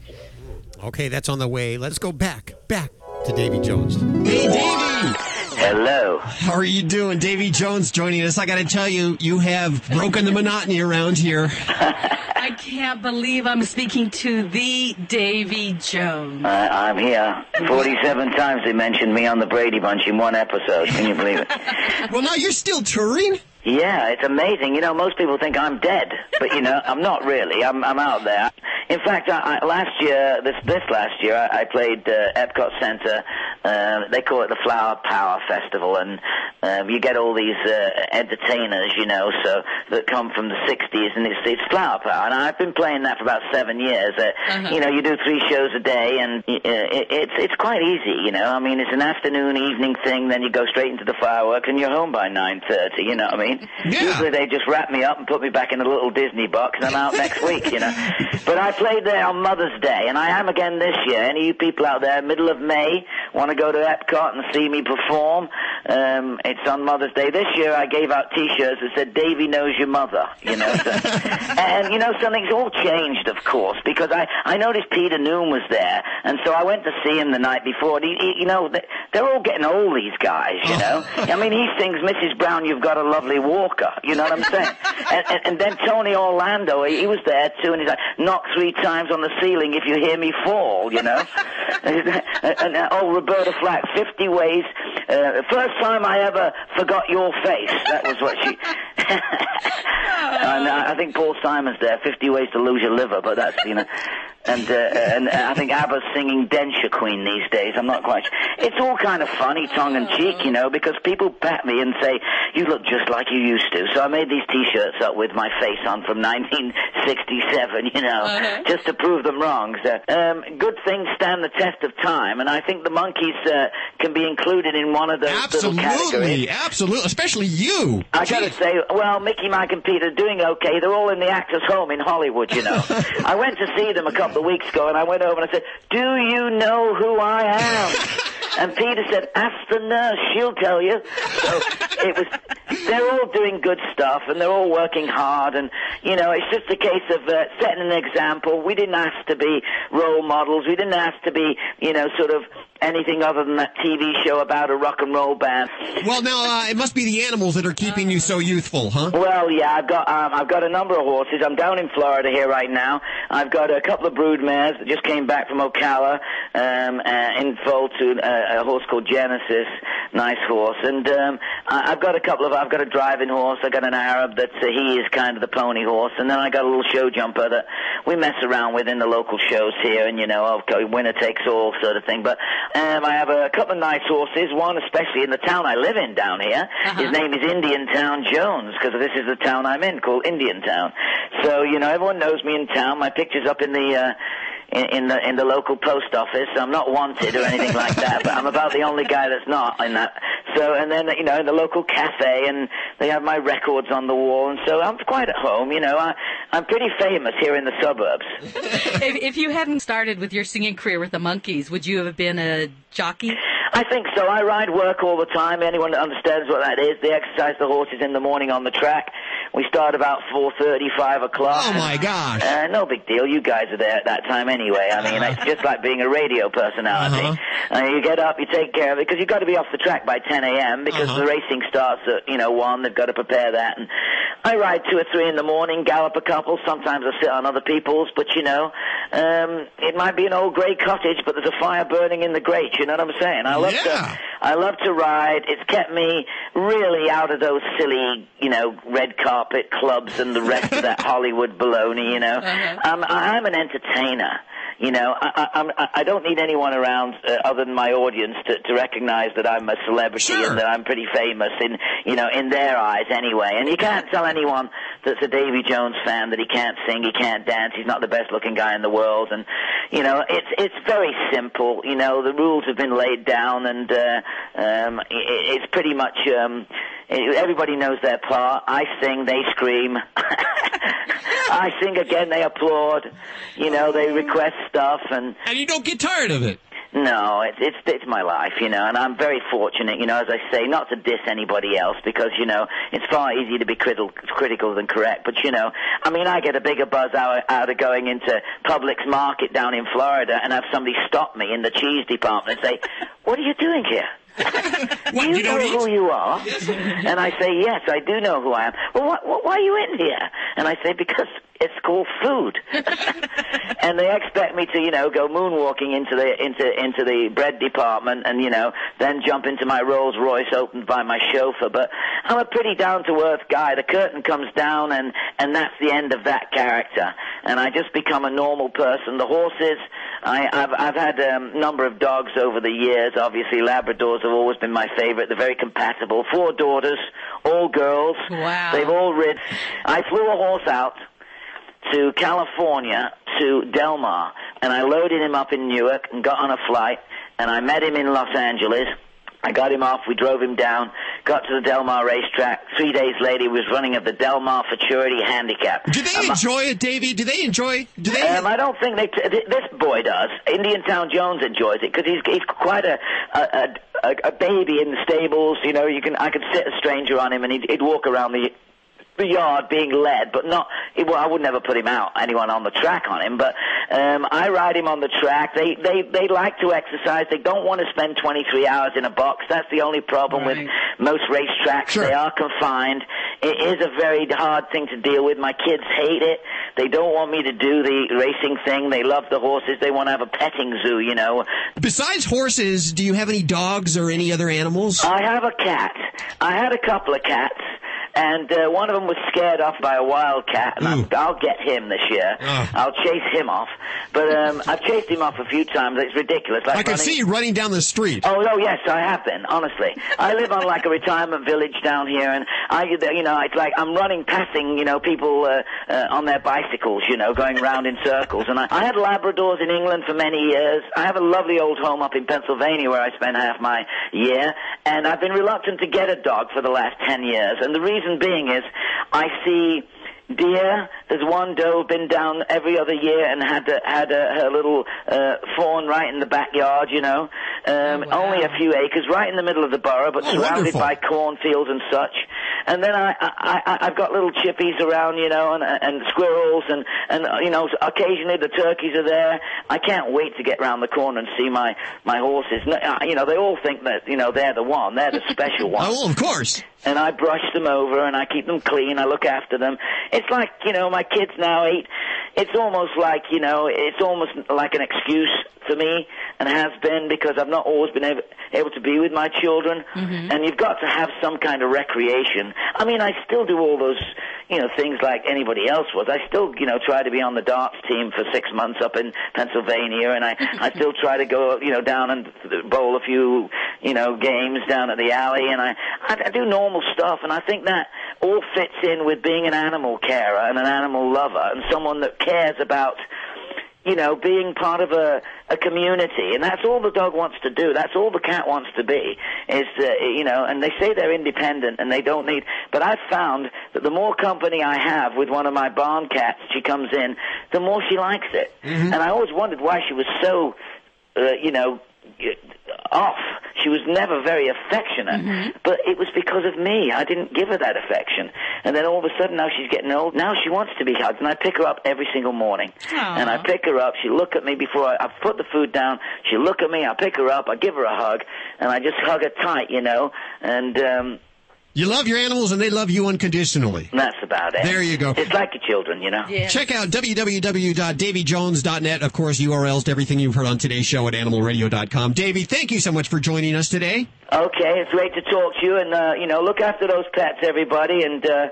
S2: Okay, that's on the way. Let's go back, back to Davy Jones.
S20: Hey, Davey.
S31: Hello.
S20: How are you doing? Davy Jones joining us. I got to tell you, you have broken the monotony around here. <laughs>
S32: I can't believe I'm speaking to the Davy Jones.
S31: Uh, I'm here. 47 times they mentioned me on the Brady Bunch in one episode. Can you believe it? <laughs>
S20: well, now you're still touring?
S31: Yeah, it's amazing. You know, most people think I'm dead, but you know, <laughs> I'm not really. I'm I'm out there. In fact, I, I, last year, this this last year, I, I played uh, Epcot Center. Uh, they call it the Flower Power Festival, and um, you get all these uh, entertainers, you know, so that come from the '60s, and it's it's Flower Power. And I've been playing that for about seven years. Uh,
S32: Uh-huh.
S31: You know, you do three shows a day, and uh, it, it's it's quite easy. You know, I mean, it's an afternoon, evening thing. Then you go straight into the fireworks, and you're home by nine thirty. You know what I mean? Usually they just wrap me up and put me back in a little Disney box, and I'm out <laughs> next week. You know, but I played there on Mother's Day, and I am again this year. Any of you people out there, middle of May, want to go to Epcot and see me perform? Um, it's on Mother's Day this year. I gave out T-shirts that said "Davy knows your mother." You know, so, <laughs> and you know something's all changed, of course, because I I noticed Peter Noone was there, and so I went to see him the night before. And he, he, you know, they- they're all getting old. These guys, you know. <laughs> I mean, he sings "Mrs. Brown, You've Got a Lovely Walker." You know what I'm saying? <laughs> and, and, and then Tony Orlando, he, he was there too, and he's like, "Knock three times on the ceiling if you hear me fall." You know. <laughs> and, uh, oh, Roberta Flack, fifty ways. Uh, first time I ever forgot your face. That was what she. <laughs> and uh, I think Paul Simon's there. Fifty ways to lose your liver, but that's you know. And uh, and I think ABBA's singing Denture Queen these days. I'm not quite. sure. It's all kind of funny, tongue in cheek, you know, because people pat me and say you look just like you used to. So I made these T-shirts up with my face on from 1967, you know, just to prove them wrong. So um, good things stand the test of time, and I think the Monkees uh, can be included in one of those little categories.
S20: Absolutely, absolutely. Especially you.
S31: I gotta say, well, Mickey, Mike, and Pete are doing okay. They're all in the actors' home in Hollywood, you know. <laughs> I went to see them a couple of weeks ago, and I went over and I said, "Do you know who I am?" <laughs> And Peter said, "Ask the nurse; she'll tell you." So it was. They're all doing good stuff, and they're all working hard, and you know, it's just a case of uh, setting an example. We didn't ask to be role models. We didn't ask to be, you know, sort of anything other than that TV show about a rock and roll band.
S20: Well, now uh, it must be the animals that are keeping you so youthful, huh?
S31: Well, yeah, I've got um, I've got a number of horses. I'm down in Florida here right now. I've got a couple of brood mares that just came back from Ocala um, uh, in foal to uh, a horse called Genesis, nice horse, and um, I- I've got a couple of I've got a driving horse. I got an Arab that's uh, he is kind of the pony horse, and then I got a little show jumper that we mess around with in the local shows here, and you know, okay, winner takes all sort of thing. But um, I have a couple of nice horses. One especially in the town I live in down here. His name is Indiantown Jones because this is the town I'm in called Indiantown. So you know, everyone knows me in town. My picture's up in the. Uh, in, in the in the local post office, I'm not wanted or anything like that, but I'm about the only guy that's not in that. So, and then you know, in the local cafe, and they have my records on the wall, and so I'm quite at home. You know, I I'm pretty famous here in the suburbs. <laughs>
S32: if, if you hadn't started with your singing career with the Monkees, would you have been a jockey?
S31: I think so. I ride work all the time. Anyone that understands what that is, they exercise the horses in the morning on the track. We start about four thirty, five o'clock.
S20: Oh my gosh!
S31: Uh, no big deal. You guys are there at that time anyway. I mean, it's just like being a radio personality. Uh, you get up, you take care of it because you've got to be off the track by 10 a.m. because
S20: Uh-huh.
S31: the racing starts at you know one. They've got to prepare that, and I ride two or three in the morning, gallop a couple. Sometimes I sit on other people's, but you know, um, it might be an old grey cottage, but there's a fire burning in the grate. You know what I'm saying? I love to, I love to ride. It's kept me really out of those silly, you know, red carpet clubs and the rest of that <laughs> Hollywood baloney. You know, um, I- I'm an entertainer. You know, I, I, I'm, I don't need anyone around uh, other than my audience to, to recognize that I'm a celebrity and that I'm pretty famous in, you know, in their eyes anyway. And you can't tell anyone that's a Davy Jones fan that he can't sing, he can't dance, he's not the best looking guy in the world. And, you know, it's, it's very simple. You know, the rules have been laid down and, uh, um, i it's pretty much, um, everybody knows their part. I sing, they scream. <laughs> I sing again, they applaud. You know, they request stuff, and
S20: and you don't get tired of it.
S31: No, it's it's it's my life, you know, and I'm very fortunate, you know, as I say, not to diss anybody else because you know it's far easier to be critical critical than correct. But you know, I mean, I get a bigger buzz out, out of going into Publix Market down in Florida and have somebody stop me in the cheese department and say, "What are you doing here?" <laughs> do you, know who you are? and I say, yes, I do know who I am. Well, wh- wh- why are you in here? And I say, because it's called food. <laughs> and they expect me to, you know, go moonwalking into the into into the bread department, and you know, then jump into my Rolls Royce opened by my chauffeur. But I'm a pretty down to earth guy. The curtain comes down, and and that's the end of that character. And I just become a normal person. The horses, I, I've I've had a um, number of dogs over the years. Obviously, Labradors have always been my favorite. They're very compatible. Four daughters, all girls.
S3: Wow.
S31: They've all rid. I flew a horse out to California to Del Mar, and I loaded him up in Newark and got on a flight, and I met him in Los Angeles. I got him off. We drove him down. Got to the Del Mar racetrack. Three days later, he was running at the Del Mar Futurity Handicap.
S20: Do they enjoy it, Davey? Do they enjoy? Do they?
S31: Um, I don't think they. T- this boy does. Indiantown Jones enjoys it because he's he's quite a a, a a baby in the stables. You know, you can I could sit a stranger on him and he'd, he'd walk around the the yard being led, but not. Well, I would never put him out. Anyone on the track on him, but um, I ride him on the track. They they they like to exercise. They don't want to spend 23 hours in a box. That's the only problem with most racetracks. They are confined. It is a very hard thing to deal with. My kids hate it. They don't want me to do the racing thing. They love the horses. They want to have a petting zoo. You know.
S20: Besides horses, do you have any dogs or any other animals?
S31: I have a cat. I had a couple of cats. And uh, one of them was scared off by a wild cat, and I'm, I'll get him this year. I'll chase him off. But um, I've chased him off a few times. It's ridiculous. Like
S20: I can
S31: running-
S20: see you running down the street.
S31: Oh no, yes, I have been. Honestly, I live on like a retirement village down here, and I, you know, it's like I'm running, passing, you know, people uh, uh, on their bicycles, you know, going round in circles. And I, I had Labradors in England for many years. I have a lovely old home up in Pennsylvania where I spend half my year, and I've been reluctant to get a dog for the last ten years. And the reason being is, I see deer. There's one doe been down every other year and had uh, had uh, her little uh, fawn right in the backyard. You know, um, only a few acres, right in the middle of the borough, but surrounded
S20: wonderful.
S31: by cornfields and such. And then I, I, I I've got little chippies around, you know, and and squirrels and and uh, you know occasionally the turkeys are there. I can't wait to get round the corner and see my my horses. Uh, You know, they all think that you know they're the one, they're the special <laughs> one.
S20: Oh, of course.
S31: And I brush them over and I keep them clean. I look after them. It's like you know my kids now eat. It's almost like you know it's almost like an excuse for me and has been because I've not always been able, able to be with my children. Mm-hmm. And you've got to have some kind of recreation. I mean, I still do all those, you know, things like anybody else was. I still, you know, try to be on the darts team for six months up in Pennsylvania, and I, <laughs> I still try to go, you know, down and bowl a few, you know, games down at the alley, and I, I, I do normal stuff, and I think that all fits in with being an animal carer and an animal lover and someone that cares about you know, being part of a, a community, and that's all the dog wants to do. That's all the cat wants to be. Is uh, you know, and they say they're independent and they don't need. But I've found that the more company I have with one of my barn cats, she comes in, the more she likes it. And I always wondered why she was so, uh, you know, off. She was never very affectionate, but it was because of me. I didn't give her that affection. And then all of a sudden now she's getting old. Now she wants to be hugged, and I pick her up every single morning. And I pick her up. She look at me before I, I put the food down. She look at me. I pick her up. I give her a hug, and I just hug her tight, you know. And um,
S20: You love your animals and they love you unconditionally.
S31: That's about it.
S20: There you go.
S31: It's like your children, you know. Yeah.
S20: Check out www.davyjones.net. Of course, URLs to everything you've heard on today's show at animalradio.com. Davy, thank you so much for joining us today.
S31: Okay, it's great to talk to you, and uh, you know, look after those pets, everybody, and uh,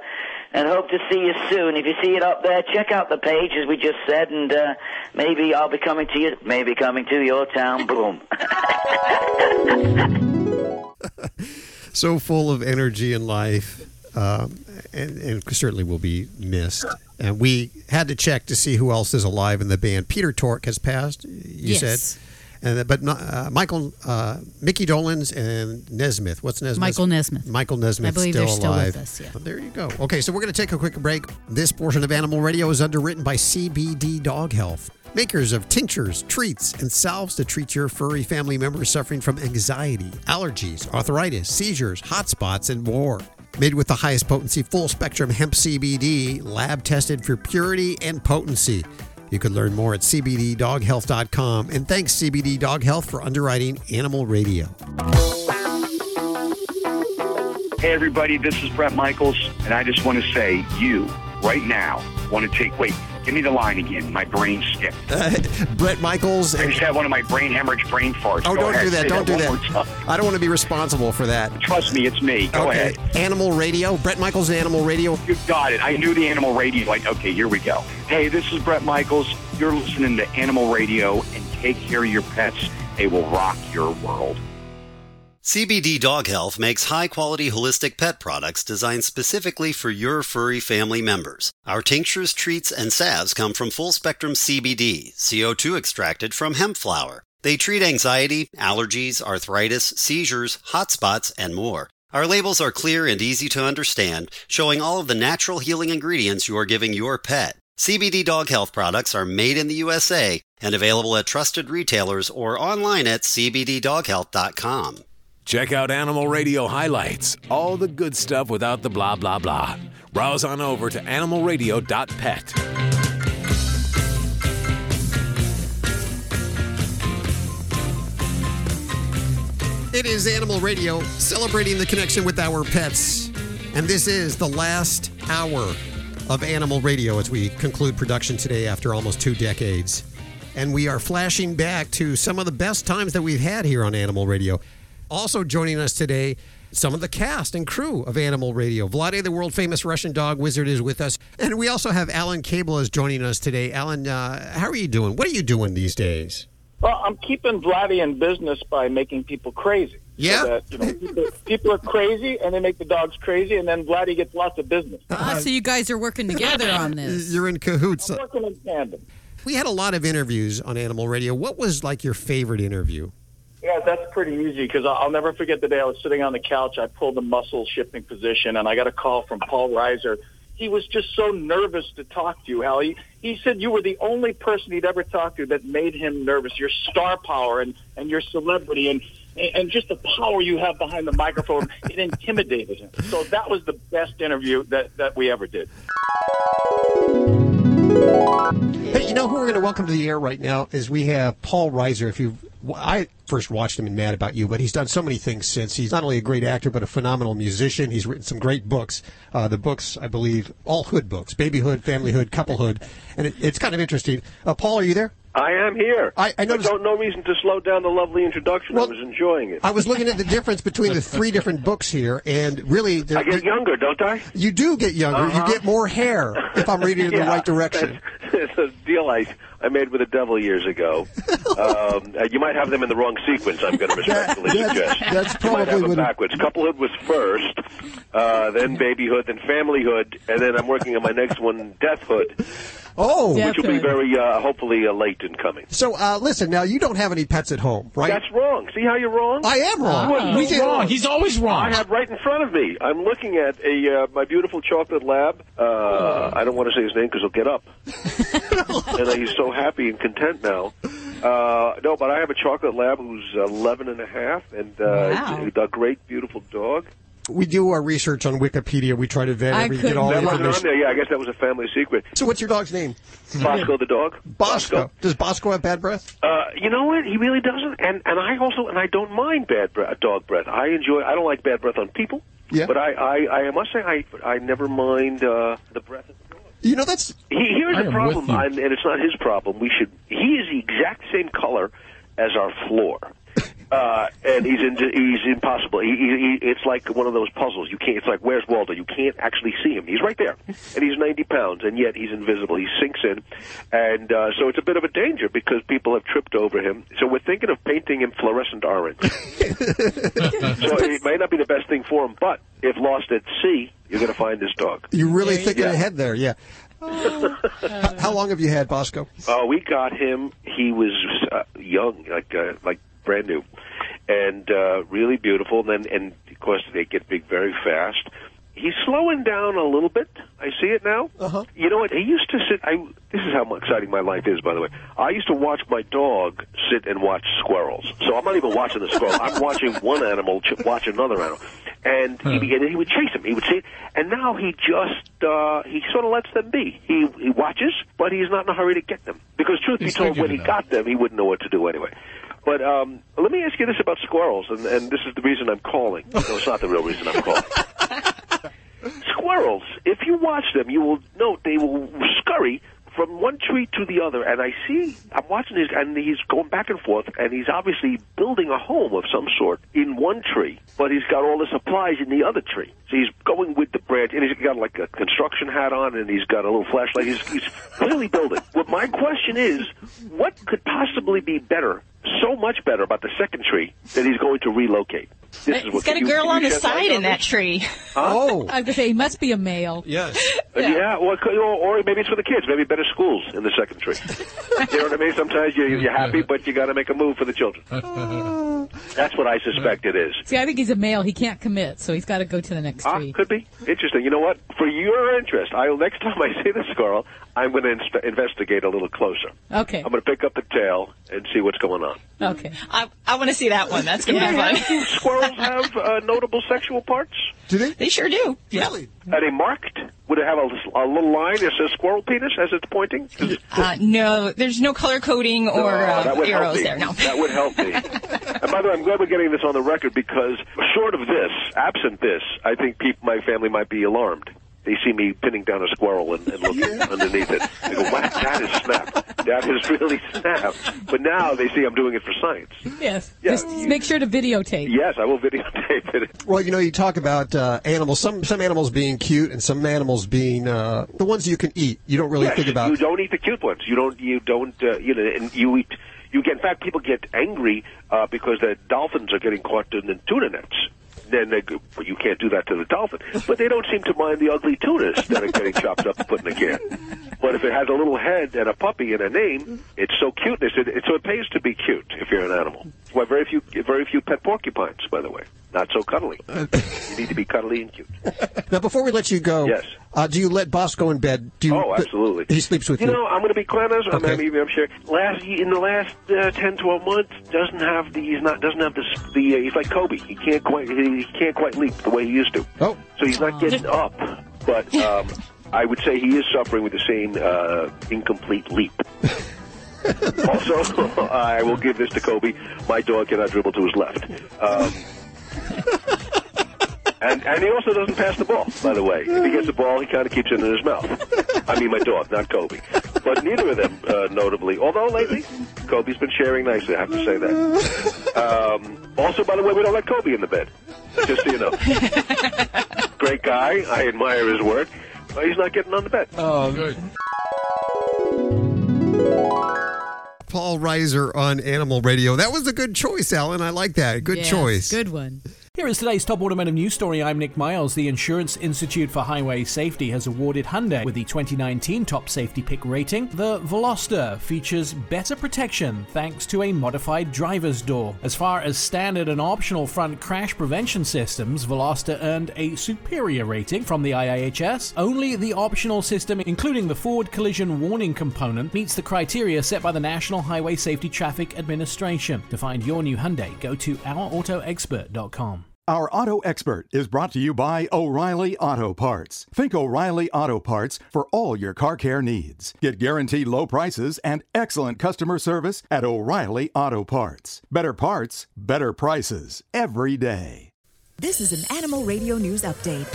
S31: and hope to see you soon. If you see it up there, check out the page as we just said, and uh, maybe I'll be coming to you, maybe coming to your town. Boom. <laughs> <laughs>
S2: so full of energy and life, um, and, and certainly will be missed. And we had to check to see who else is alive in the band. Peter Tork has passed, you
S3: Yes.
S2: said. And, but not, uh, Michael, uh, Mickey Dolenz and Nesmith. What's Nesmith?
S3: Michael Nesmith.
S2: Michael Nesmith
S3: I believe
S2: still
S3: they're still
S2: alive.
S3: with us, yeah.
S2: There you go. Okay, so we're going to take a quick break. This portion of Animal Radio is underwritten by CBD Dog Health, makers of tinctures, treats, and salves to treat your furry family members suffering from anxiety, allergies, arthritis, seizures, hot spots, and more. Made with the highest potency full spectrum hemp CBD, lab tested for purity and potency. You can learn more at cbddoghealth.com. And thanks, CBD Dog Health, for underwriting Animal Radio.
S33: Hey, everybody, this is Bret Michaels, and I just want to say, you, right now, want to take, wait, give me the line again. My brain skipped.
S2: Uh, Bret Michaels.
S33: I just had one of my brain hemorrhage brain farts.
S2: Oh,
S33: Go
S2: don't
S33: ahead,
S2: do that. Don't do that. I don't want to be responsible for that.
S33: Trust me, it's me. Go
S2: okay.
S33: ahead.
S2: Animal Radio. Bret Michaels, Animal Radio.
S33: You got it. I knew the animal radio. Like, okay, here we go. Hey, this is Bret Michaels. You're listening to Animal Radio, and take care of your pets. They will rock your world.
S34: CBD Dog Health makes high quality holistic pet products designed specifically for your furry family members. Our tinctures, treats, and salves come from full spectrum CBD, CO2 extracted from hemp flower. They treat anxiety, allergies, arthritis, seizures, hot spots, and more. Our labels are clear and easy to understand, showing all of the natural healing ingredients you are giving your pet. CBD Dog Health products are made in the USA and available at trusted retailers or online at cbddoghealth.com.
S1: Check out Animal Radio highlights, all the good stuff without the blah blah blah. Browse on over to animalradio.pet.
S2: It is Animal Radio celebrating the connection with our pets. And this is the last hour of Animal Radio as we conclude production today after almost two decades. And we are flashing back to some of the best times that we've had here on Animal Radio. Also joining us today, some of the cast and crew of Animal Radio. Vladae, the world famous Russian dog wizard, is with us. And we also have Alan Kabel is joining us today. Alan, uh, how are you doing? What are you doing these days?
S24: Well, I'm keeping Vladdy in business by making people crazy.
S2: Yeah.
S24: So that, you know, people, people are crazy, and they make the dogs crazy, and then Vladdy gets lots of business.
S3: Ah, so you guys are working together on <laughs> this.
S2: You're in cahoots.
S24: I'm working in tandem.
S2: We had a lot of interviews on Animal Radio. What was like your favorite interview?
S24: Yeah, that's pretty easy because I'll never forget the day I was sitting on the couch. I pulled the muscle shifting position, and I got a call from Paul Reiser. He was just so nervous to talk to you, Hal. He, he said you were the only person he'd ever talked to that made him nervous. Your star power and, and your celebrity and, and just the power you have behind the microphone, <laughs> it intimidated him. So that was the best interview that, that we ever did.
S2: Hey, you know who we're going to welcome to the air right now is we have Paul Reiser. If you, I first watched him in Mad About You, but he's done so many things since. He's not only a great actor, but a phenomenal musician. He's written some great books. Uh, the books, I believe, all hood books: babyhood, familyhood, couplehood, and it, it's kind of interesting. Uh, Paul, are you there?
S35: I am here.
S2: I, I noticed.
S35: don't no reason to slow down the lovely introduction. I was enjoying it.
S2: I was looking at the difference between the three different books here, and really,
S35: I get younger, don't I?
S2: You do get younger.
S35: Uh-huh.
S2: You get more hair if I'm reading in the <laughs> right direction.
S35: It's <laughs> a deal I I made with the devil years ago. <laughs> um, uh, you might have them in the wrong sequence. I'm going <laughs> to respectfully
S2: That-
S35: suggest.
S2: that's
S35: You might have
S2: probably
S35: them backwards. Couplehood was first, uh, then babyhood, then familyhood, and then I'm working on my next one, deathhood.
S2: Oh,
S35: which will be very uh, hopefully uh, late in coming.
S2: So, uh, listen, now you don't have any pets at home, right?
S35: That's wrong. See how you're wrong?
S2: I am wrong. We
S35: so
S2: did- wrong. He's always wrong.
S35: I have right in front of me. I'm looking at a uh, my beautiful chocolate lab. Uh, I don't want to say his name because he'll get up. <laughs> and he's so happy and content now. Uh, no, but I have a chocolate lab who's 11 and a half, and uh,
S2: Wow.
S35: a great, beautiful dog.
S2: We do our research on Wikipedia. We try to vet every, get all the
S35: that wasn't
S2: information.
S35: there. Yeah, I guess that was a family secret.
S2: So, what's your dog's name?
S35: Bosco the dog.
S2: Bosco. Does Bosco have bad breath?
S35: Uh, you know what? He really doesn't, and and I also and I don't mind bad breath, dog breath. I enjoy. I don't like bad breath on people.
S2: Yeah.
S35: But I, I, I must say, I, I never mind uh, the breath. Of
S2: You know, that's.
S35: he, here's
S2: I
S35: the problem. And it's not his problem. We should. He is the exact same color as our floor. Uh, and he's in, he's impossible. He, he, he, it's like one of those puzzles. You can't. It's like where's Waldo? You can't actually see him. He's right there, and he's 90 pounds, and yet he's invisible. He sinks in, and uh, so it's a bit of a danger because people have tripped over him. So we're thinking of painting him fluorescent orange. <laughs> so it may not be the best thing for him, but if lost at sea, you're going to find this dog.
S2: You're really
S35: There
S2: thinking
S35: go.
S2: ahead there, yeah. H- How long have you had Bosco?
S35: Uh, we got him. He was uh, young, like uh, like brand new, and uh, really beautiful. And then, and of course, they get big very fast. He's slowing down a little bit. I see it now. Uh-huh. You know what? He used to sit. I. This is how exciting my life is, by the way. I used to watch my dog sit and watch squirrels. So I'm not even watching the squirrel. I'm watching one animal ch- watch another animal, and he and he would chase him. He would see it, and now he just uh, he sort of lets them be. He he watches, but he's not in a hurry to get them because, truth
S36: He's
S35: be told, when he
S36: it
S35: got them, he wouldn't know what to do anyway. But um, let me ask you this about squirrels, and, and this is the reason I'm calling. No, it's not the real reason I'm calling. <laughs> Squirrels, if you watch them, you will note they will scurry from one tree to the other. And I see, I'm watching this, and he's going back and forth, and he's obviously building a home of some sort in one tree, but he's got all the supplies in the other tree. So he's going with the branch, and he's got like a construction hat on, and he's got a little flashlight. He's, he's clearly building. What my question is, what could possibly be better, so much better about the second tree that he's going to relocate? This is
S5: He's
S35: what
S5: got a girl on the side in that tree.
S35: Huh?
S37: I was gonna say he must be a male.
S2: Yes.
S35: Yeah, well, or, or maybe it's for the kids. Maybe better schools in the second tree. <laughs> you know what I mean? Sometimes you, you're happy, but you got to make a move for the children. <laughs> That's what I suspect it is.
S37: See, I think he's a male. He can't commit, so he's got to go to the next
S35: Ah,
S37: tree.
S35: could be interesting. You know what? For your interest, I'll next time I see the squirrel, I'm going to investigate a little closer.
S37: Okay.
S35: I'm going to pick up the tail and see what's going on.
S37: Okay.
S5: I, I want to see that one. That's going to be
S35: Do
S5: fun.
S35: Squirrels have uh, notable sexual parts?
S2: Do they?
S5: They sure do.
S2: Really?
S35: Are they marked? Would it have a, a little line that says squirrel penis as it's pointing?
S5: Uh, no, there's no color coding or
S35: No,
S5: uh,
S35: that would help
S5: arrows
S35: me.
S5: there. No.
S35: That would help me. <laughs> and by the way, I'm glad we're getting this on the record because short of this, absent this, I think peop my family might be alarmed. They see me pinning down a squirrel and, and looking underneath it. They go, wow, that is snap. That is really snap. But now they see I'm doing it for science.
S37: Yes.
S35: Yeah,
S37: Just make sure to videotape.
S35: Yes, I will videotape it.
S2: Well, you know, you talk about uh, animals. Some some animals being cute, and some animals being uh, the ones you can eat. You don't really
S35: yes,
S2: think about.
S35: You don't eat the cute ones. You don't. You don't. Uh, you know, and you eat. You get. In fact, people get angry uh, because the dolphins are getting caught in the tuna nets. Then they well, you can't do that to the dolphin. But they don't seem to mind the ugly tunas that are getting chopped up and put in a can. But if it has a little head and a puppy and a name, it's so cute. They said, so it pays to be cute if you're an animal. Well, very few, very few pet porcupines, by the way. Not so cuddly. you need to be cuddly and cute. <laughs>
S2: Now, before we let you go,
S35: Yes.
S2: uh, do you let Bosco in bed? Do you,
S35: Oh, absolutely.
S2: He sleeps with
S35: you
S2: you.
S35: know, I'm going to be quite honest. I'm,
S2: Okay.
S35: I'm, I'm sure. Last in the last uh, 10, 12 months, doesn't have the he's not doesn't have the the uh, he's like Kobe. He can't quite he, he can't quite leap the way he used to.
S2: Oh,
S35: so he's not getting up. But um, <laughs> I would say he is suffering with the same uh, incomplete leap. <laughs> also, <laughs> I will give this to Kobe. My dog cannot dribble to his left. Um, and, and he also doesn't pass the ball, by the way. If he gets the ball, he kind of keeps it in his mouth. I mean, my dog, not Kobe. But neither of them, uh, notably. Although lately, Kobe's been sharing nicely, I have to say that. Um, also, by the way, we don't let Kobe in the bed. Just so you know. Great guy. I admire his work. But he's not getting on the bed.
S2: Oh, good. Paul Reiser on Animal Radio. That was a good choice, Alan. I like that. Good
S3: Yes,
S2: choice.
S3: Good one.
S29: Here is today's top automotive news story. I'm Nick Miles. The Insurance Institute for Highway Safety has awarded Hyundai with the 2019 top safety pick rating. The Veloster features better protection thanks to a modified driver's door. As far as standard and optional front crash prevention systems, Veloster earned a superior rating from the IIHS. Only the optional system, including the forward collision warning component, meets the criteria set by the National Highway Safety Traffic Administration. To find your new Hyundai, go to ourautoexpert.com.
S30: Our auto expert is brought to you by O'Reilly Auto Parts. Think O'Reilly Auto Parts for all your car care needs. Get guaranteed low prices and excellent customer service at O'Reilly Auto Parts. Better parts, better prices every day.
S36: This is an Animal Radio News Update.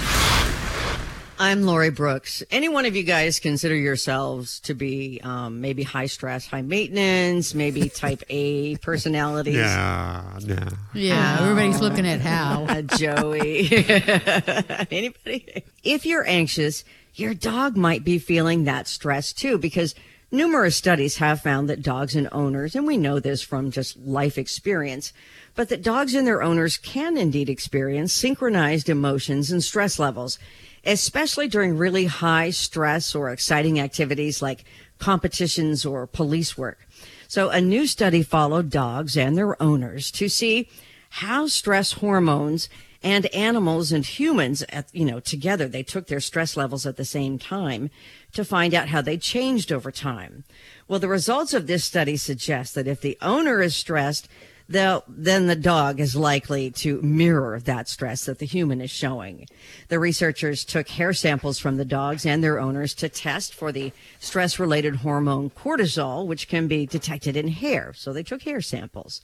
S8: I'm Lori Brooks. Any one of you guys consider yourselves to be um, maybe high stress, high maintenance, maybe type A <laughs> personalities?
S2: Yeah, no.
S3: Yeah, everybody's looking at Hal. <laughs>
S8: Uh, Joey. <laughs> Anybody? If you're anxious, your dog might be feeling that stress too, because numerous studies have found that dogs and owners, and we know this from just life experience, but that dogs and their owners can indeed experience synchronized emotions and stress levels, especially during really high stress or exciting activities like competitions or police work. So a new study followed dogs and their owners to see how stress hormones and animals and humans at, you know together they took their stress levels at the same time to find out how they changed over time well the results of this study suggest that if the owner is stressed they'll- then the dog is likely to mirror that stress that the human is showing. The researchers took hair samples from the dogs and their owners to test for the stress related hormone cortisol, which can be detected in hair. So they took hair samples.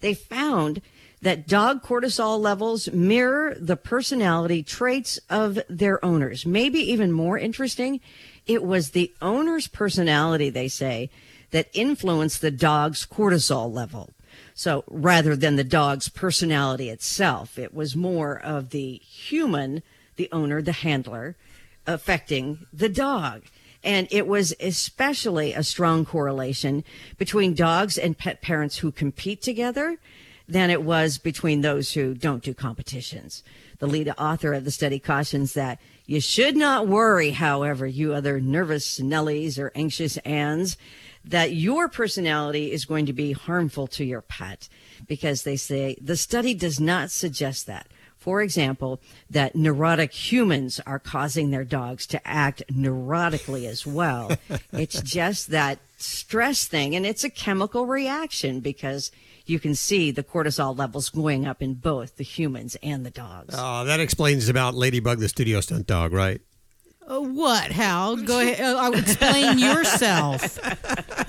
S8: They found that dog cortisol levels mirror the personality traits of their owners. Maybe even more interesting, it was the owner's personality, they say, that influenced the dog's cortisol level. So rather than the dog's personality itself, it was more of the human, the owner, the handler, affecting the dog. And it was especially a strong correlation between dogs and pet parents who compete together than it was between those who don't do competitions. The lead author of the study cautions that you should not worry, however, you other nervous Nellies or anxious Anns, that your personality is going to be harmful to your pet because they say the study does not suggest that. For example, that neurotic humans are causing their dogs to act neurotically as well. <laughs> it's just that stress thing, and it's a chemical reaction because you can see the cortisol levels going up in both the humans and the dogs.
S2: Oh, that explains about Ladybug, the studio stunt dog, right?
S3: Uh, what, Hal? Go <laughs> ahead. Uh, I'll explain yourself.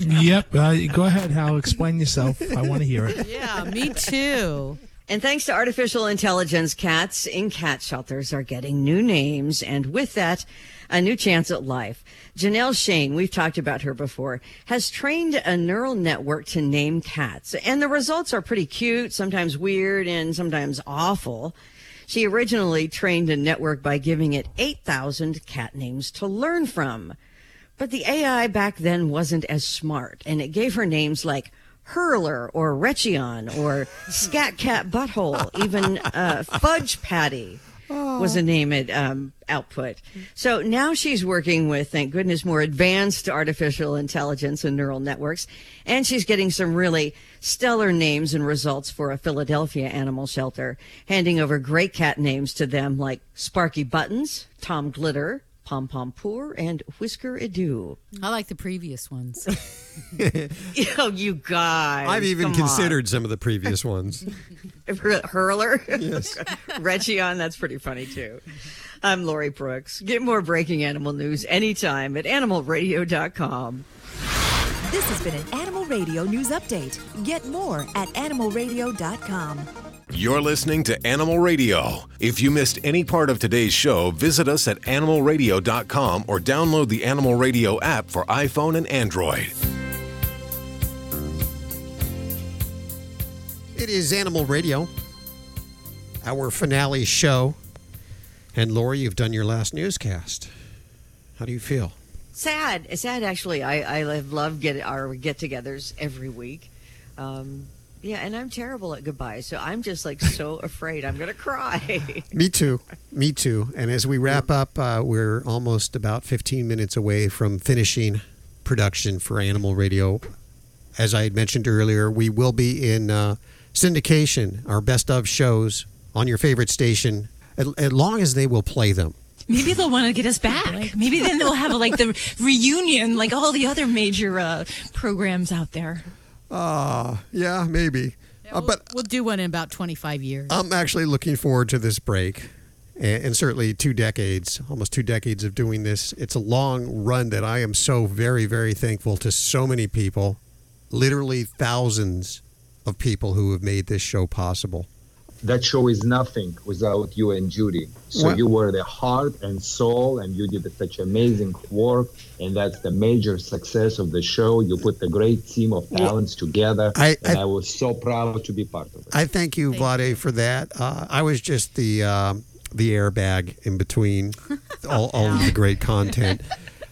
S27: Yep. Uh, go ahead, Hal. Explain yourself. I want to hear it. <laughs>
S3: Yeah, me too.
S8: And thanks to artificial intelligence, cats in cat shelters are getting new names, and with that, a new chance at life. Janelle Shane, we've talked about her before, has trained a neural network to name cats, and the results are pretty cute, sometimes weird, and sometimes awful. She originally trained a network by giving it 8,000 cat names to learn from. But the AI back then wasn't as smart, and it gave her names like Hurler or Rechion or Scat Cat Butthole, even uh, Fudge Patty was a name it um, output. So now she's working with, thank goodness, more advanced artificial intelligence and neural networks, and she's getting some really stellar names and results for a Philadelphia animal shelter, handing over great cat names to them like Sparky Buttons, Tom Glitter, Pom Pom Poor, and Whisker Adieu.
S3: I like the previous ones. <laughs>
S8: oh, you guys!
S2: I've even
S8: come
S2: considered some of the previous ones. <laughs>
S8: Hurler.
S2: Yes. <laughs>
S8: Region, that's pretty funny too. I'm Lori Brooks. Get more breaking animal news anytime at animalradio.com.
S36: This has been an Animal Radio News Update. Get more at animalradio.com.
S1: You're listening to Animal Radio. If you missed any part of today's show, visit us at animalradio.com or download the Animal Radio app for iPhone and Android.
S2: It is Animal Radio, our finale show. And Lori, you've done your last newscast. How do you feel?
S8: Sad. Sad, actually. I, I have loved get our get-togethers every week. Um, yeah, and I'm terrible at goodbyes, so I'm just like so <laughs> afraid I'm gonna cry.
S2: Me too. Me too. And as we wrap up, uh, we're almost about 15 minutes away from finishing production for Animal Radio. As I had mentioned earlier, we will be in uh, syndication, our best of shows on your favorite station, as, as long as they will play them.
S5: Maybe they'll want to get us back. Maybe then they'll have like the <laughs> reunion, like all the other major uh, programs out there.
S2: Uh, yeah, maybe. Uh, but
S3: We'll do one in about 25 years.
S2: I'm actually looking forward to this break. And, and certainly two decades, almost two decades of doing this. It's a long run that I am so very, very thankful to so many people, literally thousands of people who have made this show possible.
S4: That show is nothing without you and Judy. So
S2: Well-
S4: you were the heart and soul, and you did such amazing work, and that's the major success of the show. You put the great team of talents together,
S2: I-
S4: and
S2: I-
S4: I, was so proud to be part of it.
S2: I thank you, Vladae, for that. Uh, I was just the um, the airbag in between <laughs> all, all of the great content. <laughs>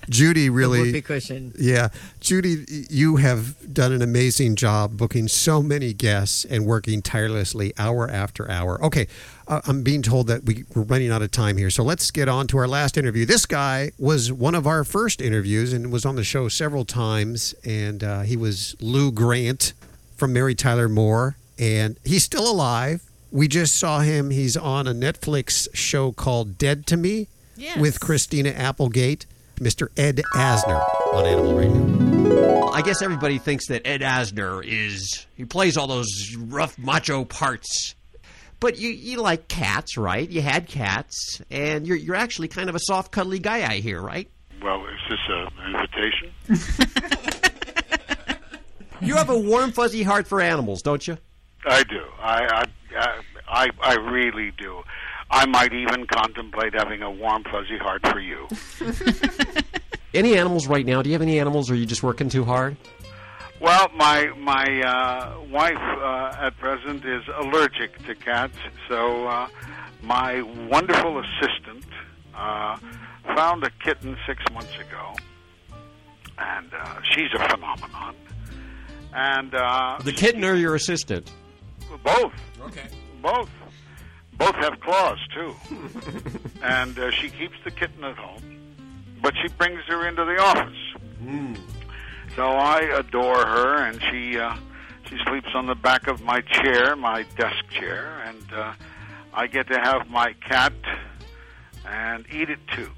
S2: Judy really
S8: whoopee cushion.
S2: Yeah, Judy, you have done an amazing job booking so many guests and working tirelessly hour after hour. Okay, uh, I'm being told that we, we're running out of time here, so let's get on to our last interview. This guy was one of our first interviews and was on the show several times, and uh, he was Lou Grant from Mary Tyler Moore, and he's still alive. We just saw him. He's on a Netflix show called Dead to Me
S3: Yes.
S2: with Christina Applegate. Mr. Ed Asner on Animal Radio.
S38: I guess everybody thinks that Ed Asner is he plays all those rough macho parts. But you, you like cats, right? You had cats, and you're you're actually kind of a soft, cuddly guy, I hear, right?
S28: Well, is this a, an invitation?
S38: You have a warm, fuzzy heart for animals, don't you?
S28: I do. I, I, I, I really do. I might even contemplate having a warm, fuzzy heart for you. <laughs>
S38: Any animals right now? Do you have any animals, or are you just working too hard?
S28: Well, my my uh, wife uh, at present is allergic to cats, so uh, my wonderful assistant uh, found a kitten six months ago, and uh, she's a phenomenon. And uh,
S38: The kitten or your assistant?
S28: both. Okay. Both. Both have claws too. <laughs> and uh, she keeps the kitten at home, but she brings her into the office. So I adore her, and she uh, she sleeps on the back of my chair, my desk chair, and uh, I get to have my cat and eat it too.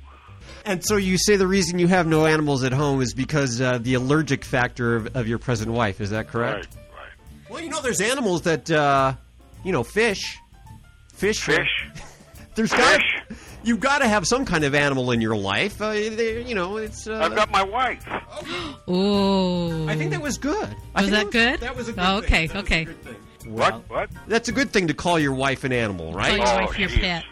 S38: And so you say the reason you have no animals at home is because uh, the allergic factor of, of your present wife. Is that correct?
S28: Right.
S38: Well, you know, there's animals that, uh, you know, fish. Fish.
S28: Fish. <laughs>
S38: there's got you've got to have some kind of animal in your life. Uh, they- you know, it's. Uh,
S28: I've got my wife. <gasps>
S37: Ooh.
S38: I think that was good. I
S37: Was
S38: think
S37: that good?
S38: That was a good
S37: Oh, okay,
S38: thing. That was
S37: okay.
S38: a good thing.
S28: What? What?
S38: That's a good thing to call your wife an animal, right?
S37: Call your
S28: Oh,
S37: your
S28: she
S37: pet.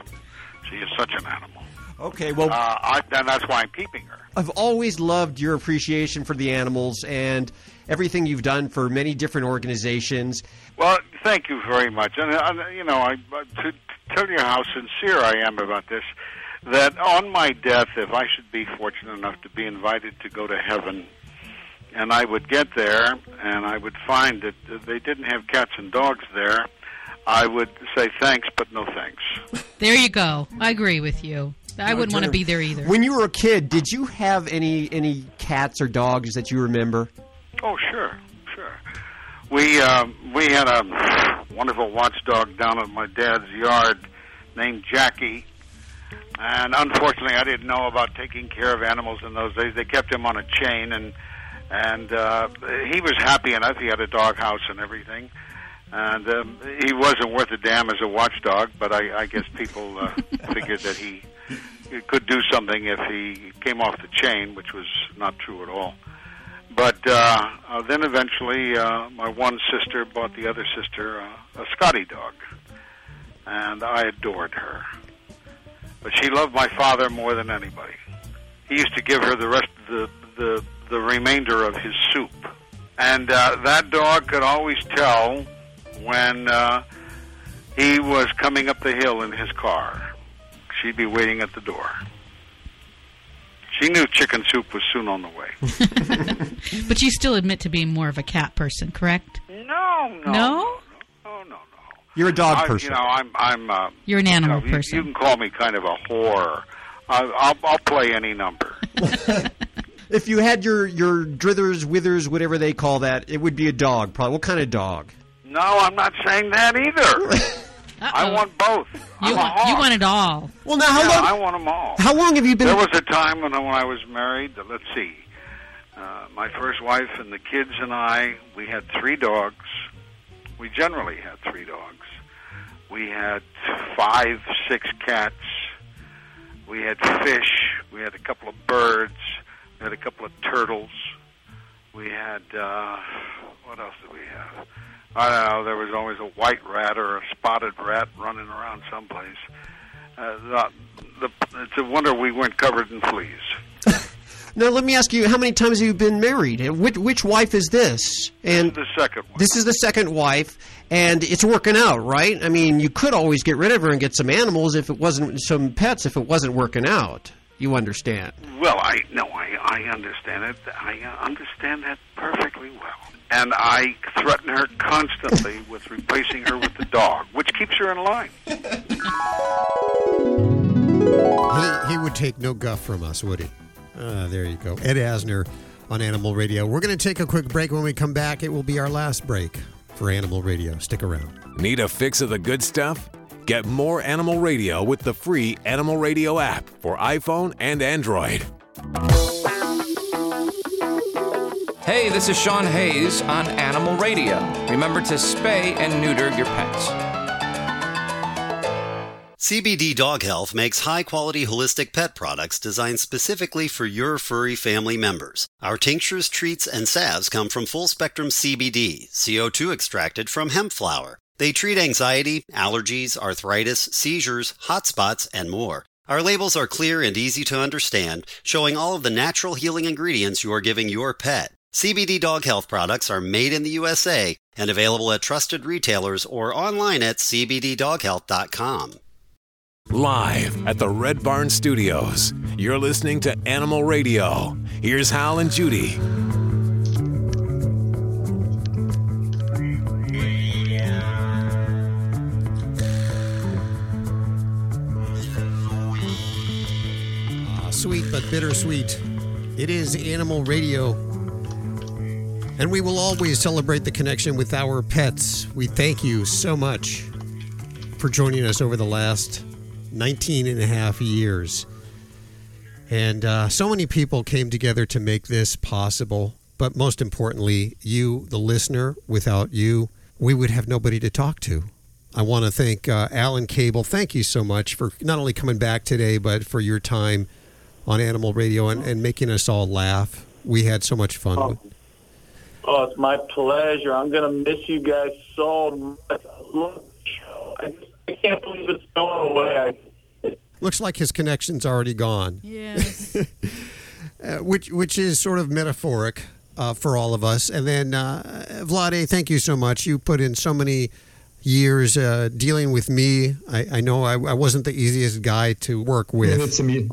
S28: She is such an animal.
S38: Okay, well,
S28: Uh, I, and that's why I'm keeping her.
S38: I've always loved your appreciation for the animals and everything you've done for many different organizations.
S28: Well, thank you very much. And, uh, you know, I, uh, to tell you how sincere I am about this, that on my death, if I should be fortunate enough to be invited to go to heaven, and I would get there and I would find that uh, they didn't have cats and dogs there, I would say thanks, but no thanks. <laughs>
S37: There you go. I agree with you. I wouldn't want to be there either.
S38: When you were a kid, did you have any any cats or dogs that you remember?
S28: Oh, sure, sure. We um, we had a wonderful watchdog down at my dad's yard named Jackie, and unfortunately, I didn't know about taking care of animals in those days. They kept him on a chain, and and uh, he was happy enough. He had a dog house and everything. And um, he wasn't worth a damn as a watchdog, but I, I guess people uh, <laughs> figured that he could do something if he came off the chain, which was not true at all. But uh, uh, then eventually, uh, my one sister bought the other sister uh, a Scotty dog, and I adored her. But she loved my father more than anybody. He used to give her the rest of the the, the remainder of his soup, and uh, that dog could always tell when he was coming up the hill in his car. She'd be waiting at the door. She knew chicken soup was soon on the way. <laughs>
S37: But you still admit to being more of a cat person, correct?
S28: No, no,
S37: No?
S28: no, no, no.
S38: You're a dog
S28: I,
S38: person.
S28: You know, I'm, I'm. Uh,
S37: You're an animal
S28: you know, you-
S37: person.
S28: You, can call me kind of a whore. I, I'll, I'll play any number. <laughs>
S38: If you had your your drithers, withers, whatever they call that, it would be a dog. Probably. What kind of dog?
S28: No, I'm not saying that either. <laughs> I want both. I'm
S37: You
S28: a
S37: want, you want it all.
S38: Well, now how
S28: Yeah,
S38: long?
S28: I want them all.
S38: How long have you been?
S28: There was a time when, when I was married. that- Let's see. Uh, my first wife and the kids and I, we had three dogs. We generally had three dogs. We had five, six cats. We had fish. We had a couple of birds. We had a couple of turtles. We had uh, what else did we have? I don't know, there was always a white rat or a spotted rat running around someplace. Uh, the, the, it's a wonder we weren't covered in fleas. <laughs>
S38: now, let me ask you, how many times have you been married? Which, which wife is this? And this is
S28: the second.
S38: This is the second wife, and it's working out, right? I mean, you could always get rid of her and get some animals if it wasn't some pets if it wasn't working out. You understand?
S28: Well, I no, I I understand it. I uh, understand that perfectly well and I threaten her constantly with replacing her with the dog, which keeps her in line.
S2: He, he would take no guff from us, would he? Ah, there you go. Ed Asner on Animal Radio. We're going to take a quick break. When we come back, it will be our last break for Animal Radio. Stick around.
S1: Need a fix of the good stuff? Get more Animal Radio with the free Animal Radio app for iPhone and Android.
S39: Hey, this is Sean Hayes on Animal Radio. Remember to spay and neuter your pets.
S34: CBD Dog Health makes high quality holistic pet products designed specifically for your furry family members. Our tinctures, treats, and salves come from full spectrum CBD, CO2 extracted from hemp flower. They treat anxiety, allergies, arthritis, seizures, hot spots, and more. Our labels are clear and easy to understand, showing all of the natural healing ingredients you are giving your pet. CBD Dog Health products are made in the USA and available at trusted retailers or online at cbddoghealth.com.
S1: Live at the Red Barn Studios, you're listening to Animal Radio. Here's Hal and Judy.
S2: Ah, sweet but bittersweet. It is Animal Radio. And we will always celebrate the connection with our pets. We thank you so much for joining us over the last 19 and a half years. And uh, so many people came together to make this possible. But most importantly, you, the listener, without you, we would have nobody to talk to. I want to thank uh, Alan Kabel. Thank you so much for not only coming back today, but for your time on Animal Radio and, and making us all laugh. We had so much fun.
S24: Oh, it's my pleasure. I'm going to miss you guys so much. I love the show. I, I can't believe it's going away. I,
S2: Looks like his connection's already gone.
S3: Yes. <laughs>
S2: uh, which which is sort of metaphoric uh, for all of us. And then uh, Vladae, thank you so much. You put in so many years uh, dealing with me. I, I know I, I wasn't the easiest guy to work with.
S4: It's a mu-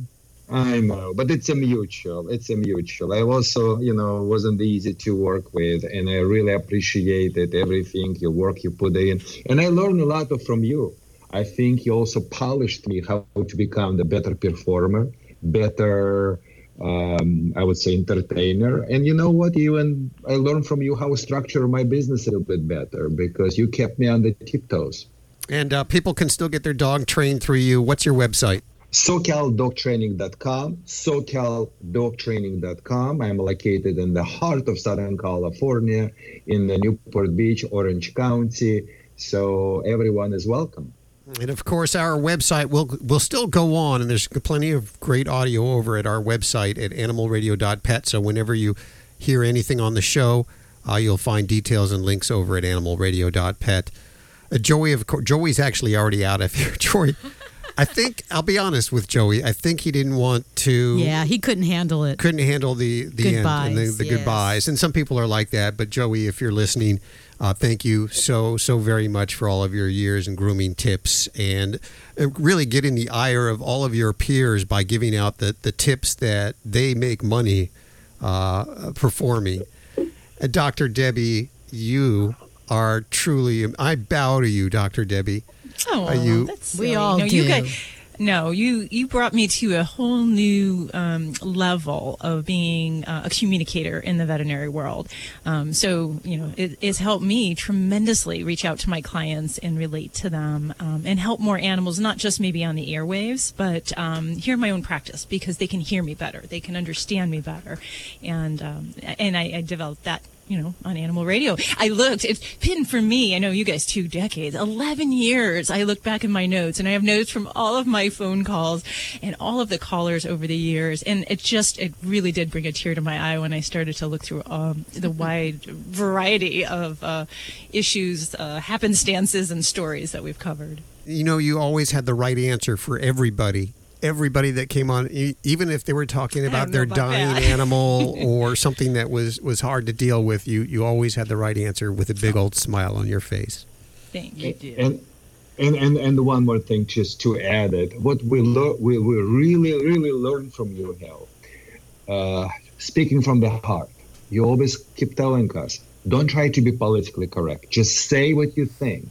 S4: I know, but it's a mutual. It's a mutual. I also, you know, wasn't easy to work with, and I really appreciated everything your work you put in, and I learned a lot from you. I think you also polished me how to become the better performer, better, um, I would say, entertainer. And you know what? Even I learned from you how to structure my business a little bit better because you kept me on the tiptoes.
S2: And uh, people can still get their dog trained through you. What's your website?
S4: SoCalDogTraining.com, SoCalDogTraining.com. I'm located in the heart of Southern California, in the Newport Beach, Orange County. So everyone is welcome.
S2: And of course, our website will will still go on, and there's plenty of great audio over at our website at animalradio.pet. So whenever you hear anything on the show, uh, you'll find details and links over at animalradio.pet. Uh, Joey, of course, Joey's actually already out of here. <laughs> Joey, I think I'll be honest with Joey. I think he didn't want to.
S3: Yeah, he couldn't handle it.
S2: couldn't handle the the end and the,
S3: Goodbyes,
S2: the
S3: yes.
S2: goodbyes. And some people are like that. But Joey, if you're listening, uh, thank you so so very much for all of your years and grooming tips and uh, really getting the ire of all of your peers by giving out the the tips that they make money uh, performing. And Dr. Debbie, you are truly. I bow to you, Dr. Debbie.
S5: Oh,
S2: Are you?
S5: that's
S3: We all
S5: no, You
S3: do.
S5: guys, no, you you brought me to a whole new um, level of being uh, a communicator in the veterinary world. Um, so you know, it, it's helped me tremendously reach out to my clients and relate to them um, and help more animals, not just maybe on the airwaves, but um, here in my own practice because they can hear me better, they can understand me better, and um, and I, I developed that you know, on animal radio. I looked, it's been for me, I know you guys two decades, 11 years. I look back in my notes and I have notes from all of my phone calls and all of the callers over the years. And it just, it really did bring a tear to my eye when I started to look through um, the wide variety of uh, issues, uh, happenstances, and stories that we've covered.
S2: you know, you always had the right answer for everybody. Everybody that came on, e- even if they were talking about their
S3: about
S2: dying
S3: that.
S2: animal <laughs> or something that was was hard to deal with, you you always had the right answer with a big old smile on your face.
S5: Thank you.
S4: And and and and one more thing, just to add it, what we lear- we we really really learned from you, Hal. Uh, speaking from the heart, you always keep telling us, don't try to be politically correct. Just say what you think,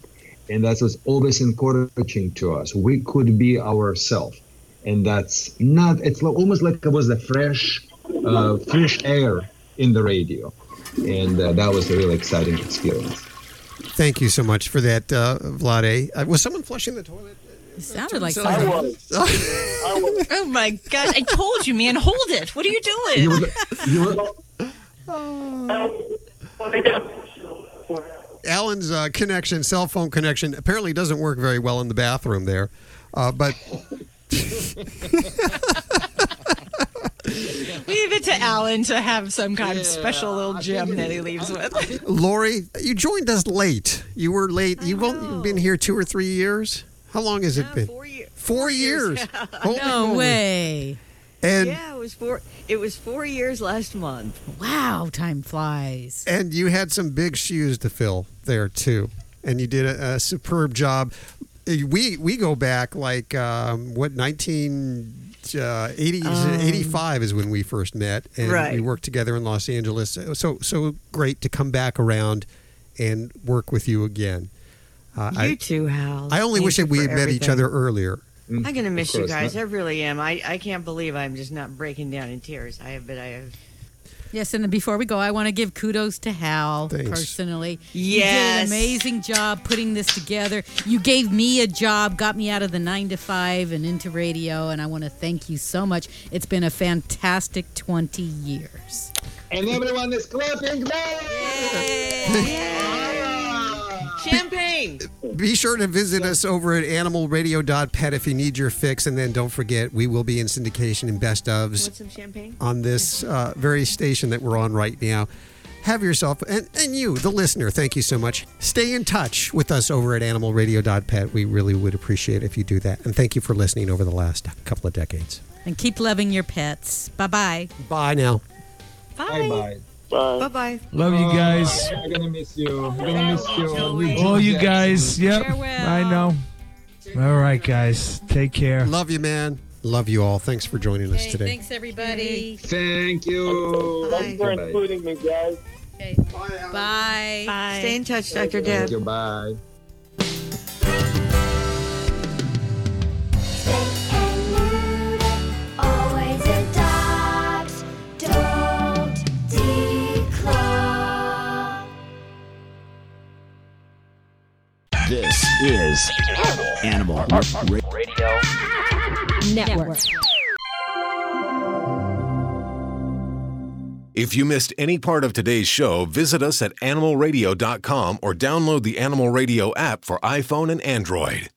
S4: and that was always encouraging to us. We could be ourselves, and that's not. It's almost like it was the fresh, uh, fresh air in the radio, and uh, that was a really exciting experience.
S2: Thank you so much for that, uh, Vladae. Uh, was someone flushing the toilet?
S3: It sounded like
S2: I
S3: something.
S2: was. <laughs> <laughs>
S5: Oh my god! I told you, man. Hold it. What are you doing?
S4: You were, you were, <laughs>
S2: Alan's uh, connection, cell phone connection, apparently doesn't work very well in the bathroom there. Uh, but <laughs>
S5: Leave it to Alan to have some kind of special little gem that he leaves with.
S2: Lori, you joined us late. You were late. You've only been here two or three years. How long has it uh, been? Four years. Four years. Holy
S3: No
S2: moly.
S3: way.
S2: And
S8: yeah, it was four. It was four years last month.
S3: Wow, time flies.
S2: and you had some big shoes to fill there too, and you did a, a superb job. We we go back like um, what nineteen. Uh, 80,
S8: Um,
S2: 85 is when we first met and
S8: Right.
S2: we worked together in Los Angeles so so great to come back around and work with you again uh,
S8: You
S2: I,
S8: too, Hal.
S2: I only
S8: Thank
S2: wish that we
S8: for
S2: had met each other earlier
S8: I'm gonna miss you guys.
S2: not-
S8: I really am. I, I can't believe I'm just not breaking down in tears. I have, but I have.
S3: Yes, and before we go, I want to give kudos to Hal
S8: Thanks.
S3: personally. You did
S8: Yes.
S3: an amazing job putting this together. You gave me a job, got me out of the nine to five and into radio, and I want to thank you so much. It's been a fantastic 20 years.
S4: and everyone is clapping. <laughs>
S8: Champagne.
S2: Be sure to visit us over at animalradio.pet if you need your fix. And then don't forget, we will be in syndication in best ofs
S8: Want some champagne?
S2: on this uh, very station that we're on right now. Have yourself, and, and you, the listener, thank you so much. Stay in touch with us over at animalradio.pet. We really would appreciate if you do that. And thank you for listening over the last couple of decades.
S3: And keep loving your pets. Bye bye.
S2: Bye now.
S4: Bye bye
S8: bye. Bye bye.
S27: Love you guys.
S4: I'm gonna miss you. I'm gonna miss you.
S27: All you guys. Yep. I know. All right, guys. Take care.
S2: Love you, man. Love you all. Thanks for joining us today.
S3: Thanks, everybody.
S4: Thank you.
S24: Thanks for including me, guys.
S3: Okay. Bye.
S8: Bye. Stay in touch, Dr. Deb.
S4: Thank you. Bye.
S40: This is Animal Radio
S41: Network.
S1: If you missed any part of today's show, visit us at animalradio.com or download the Animal Radio app for iPhone and Android.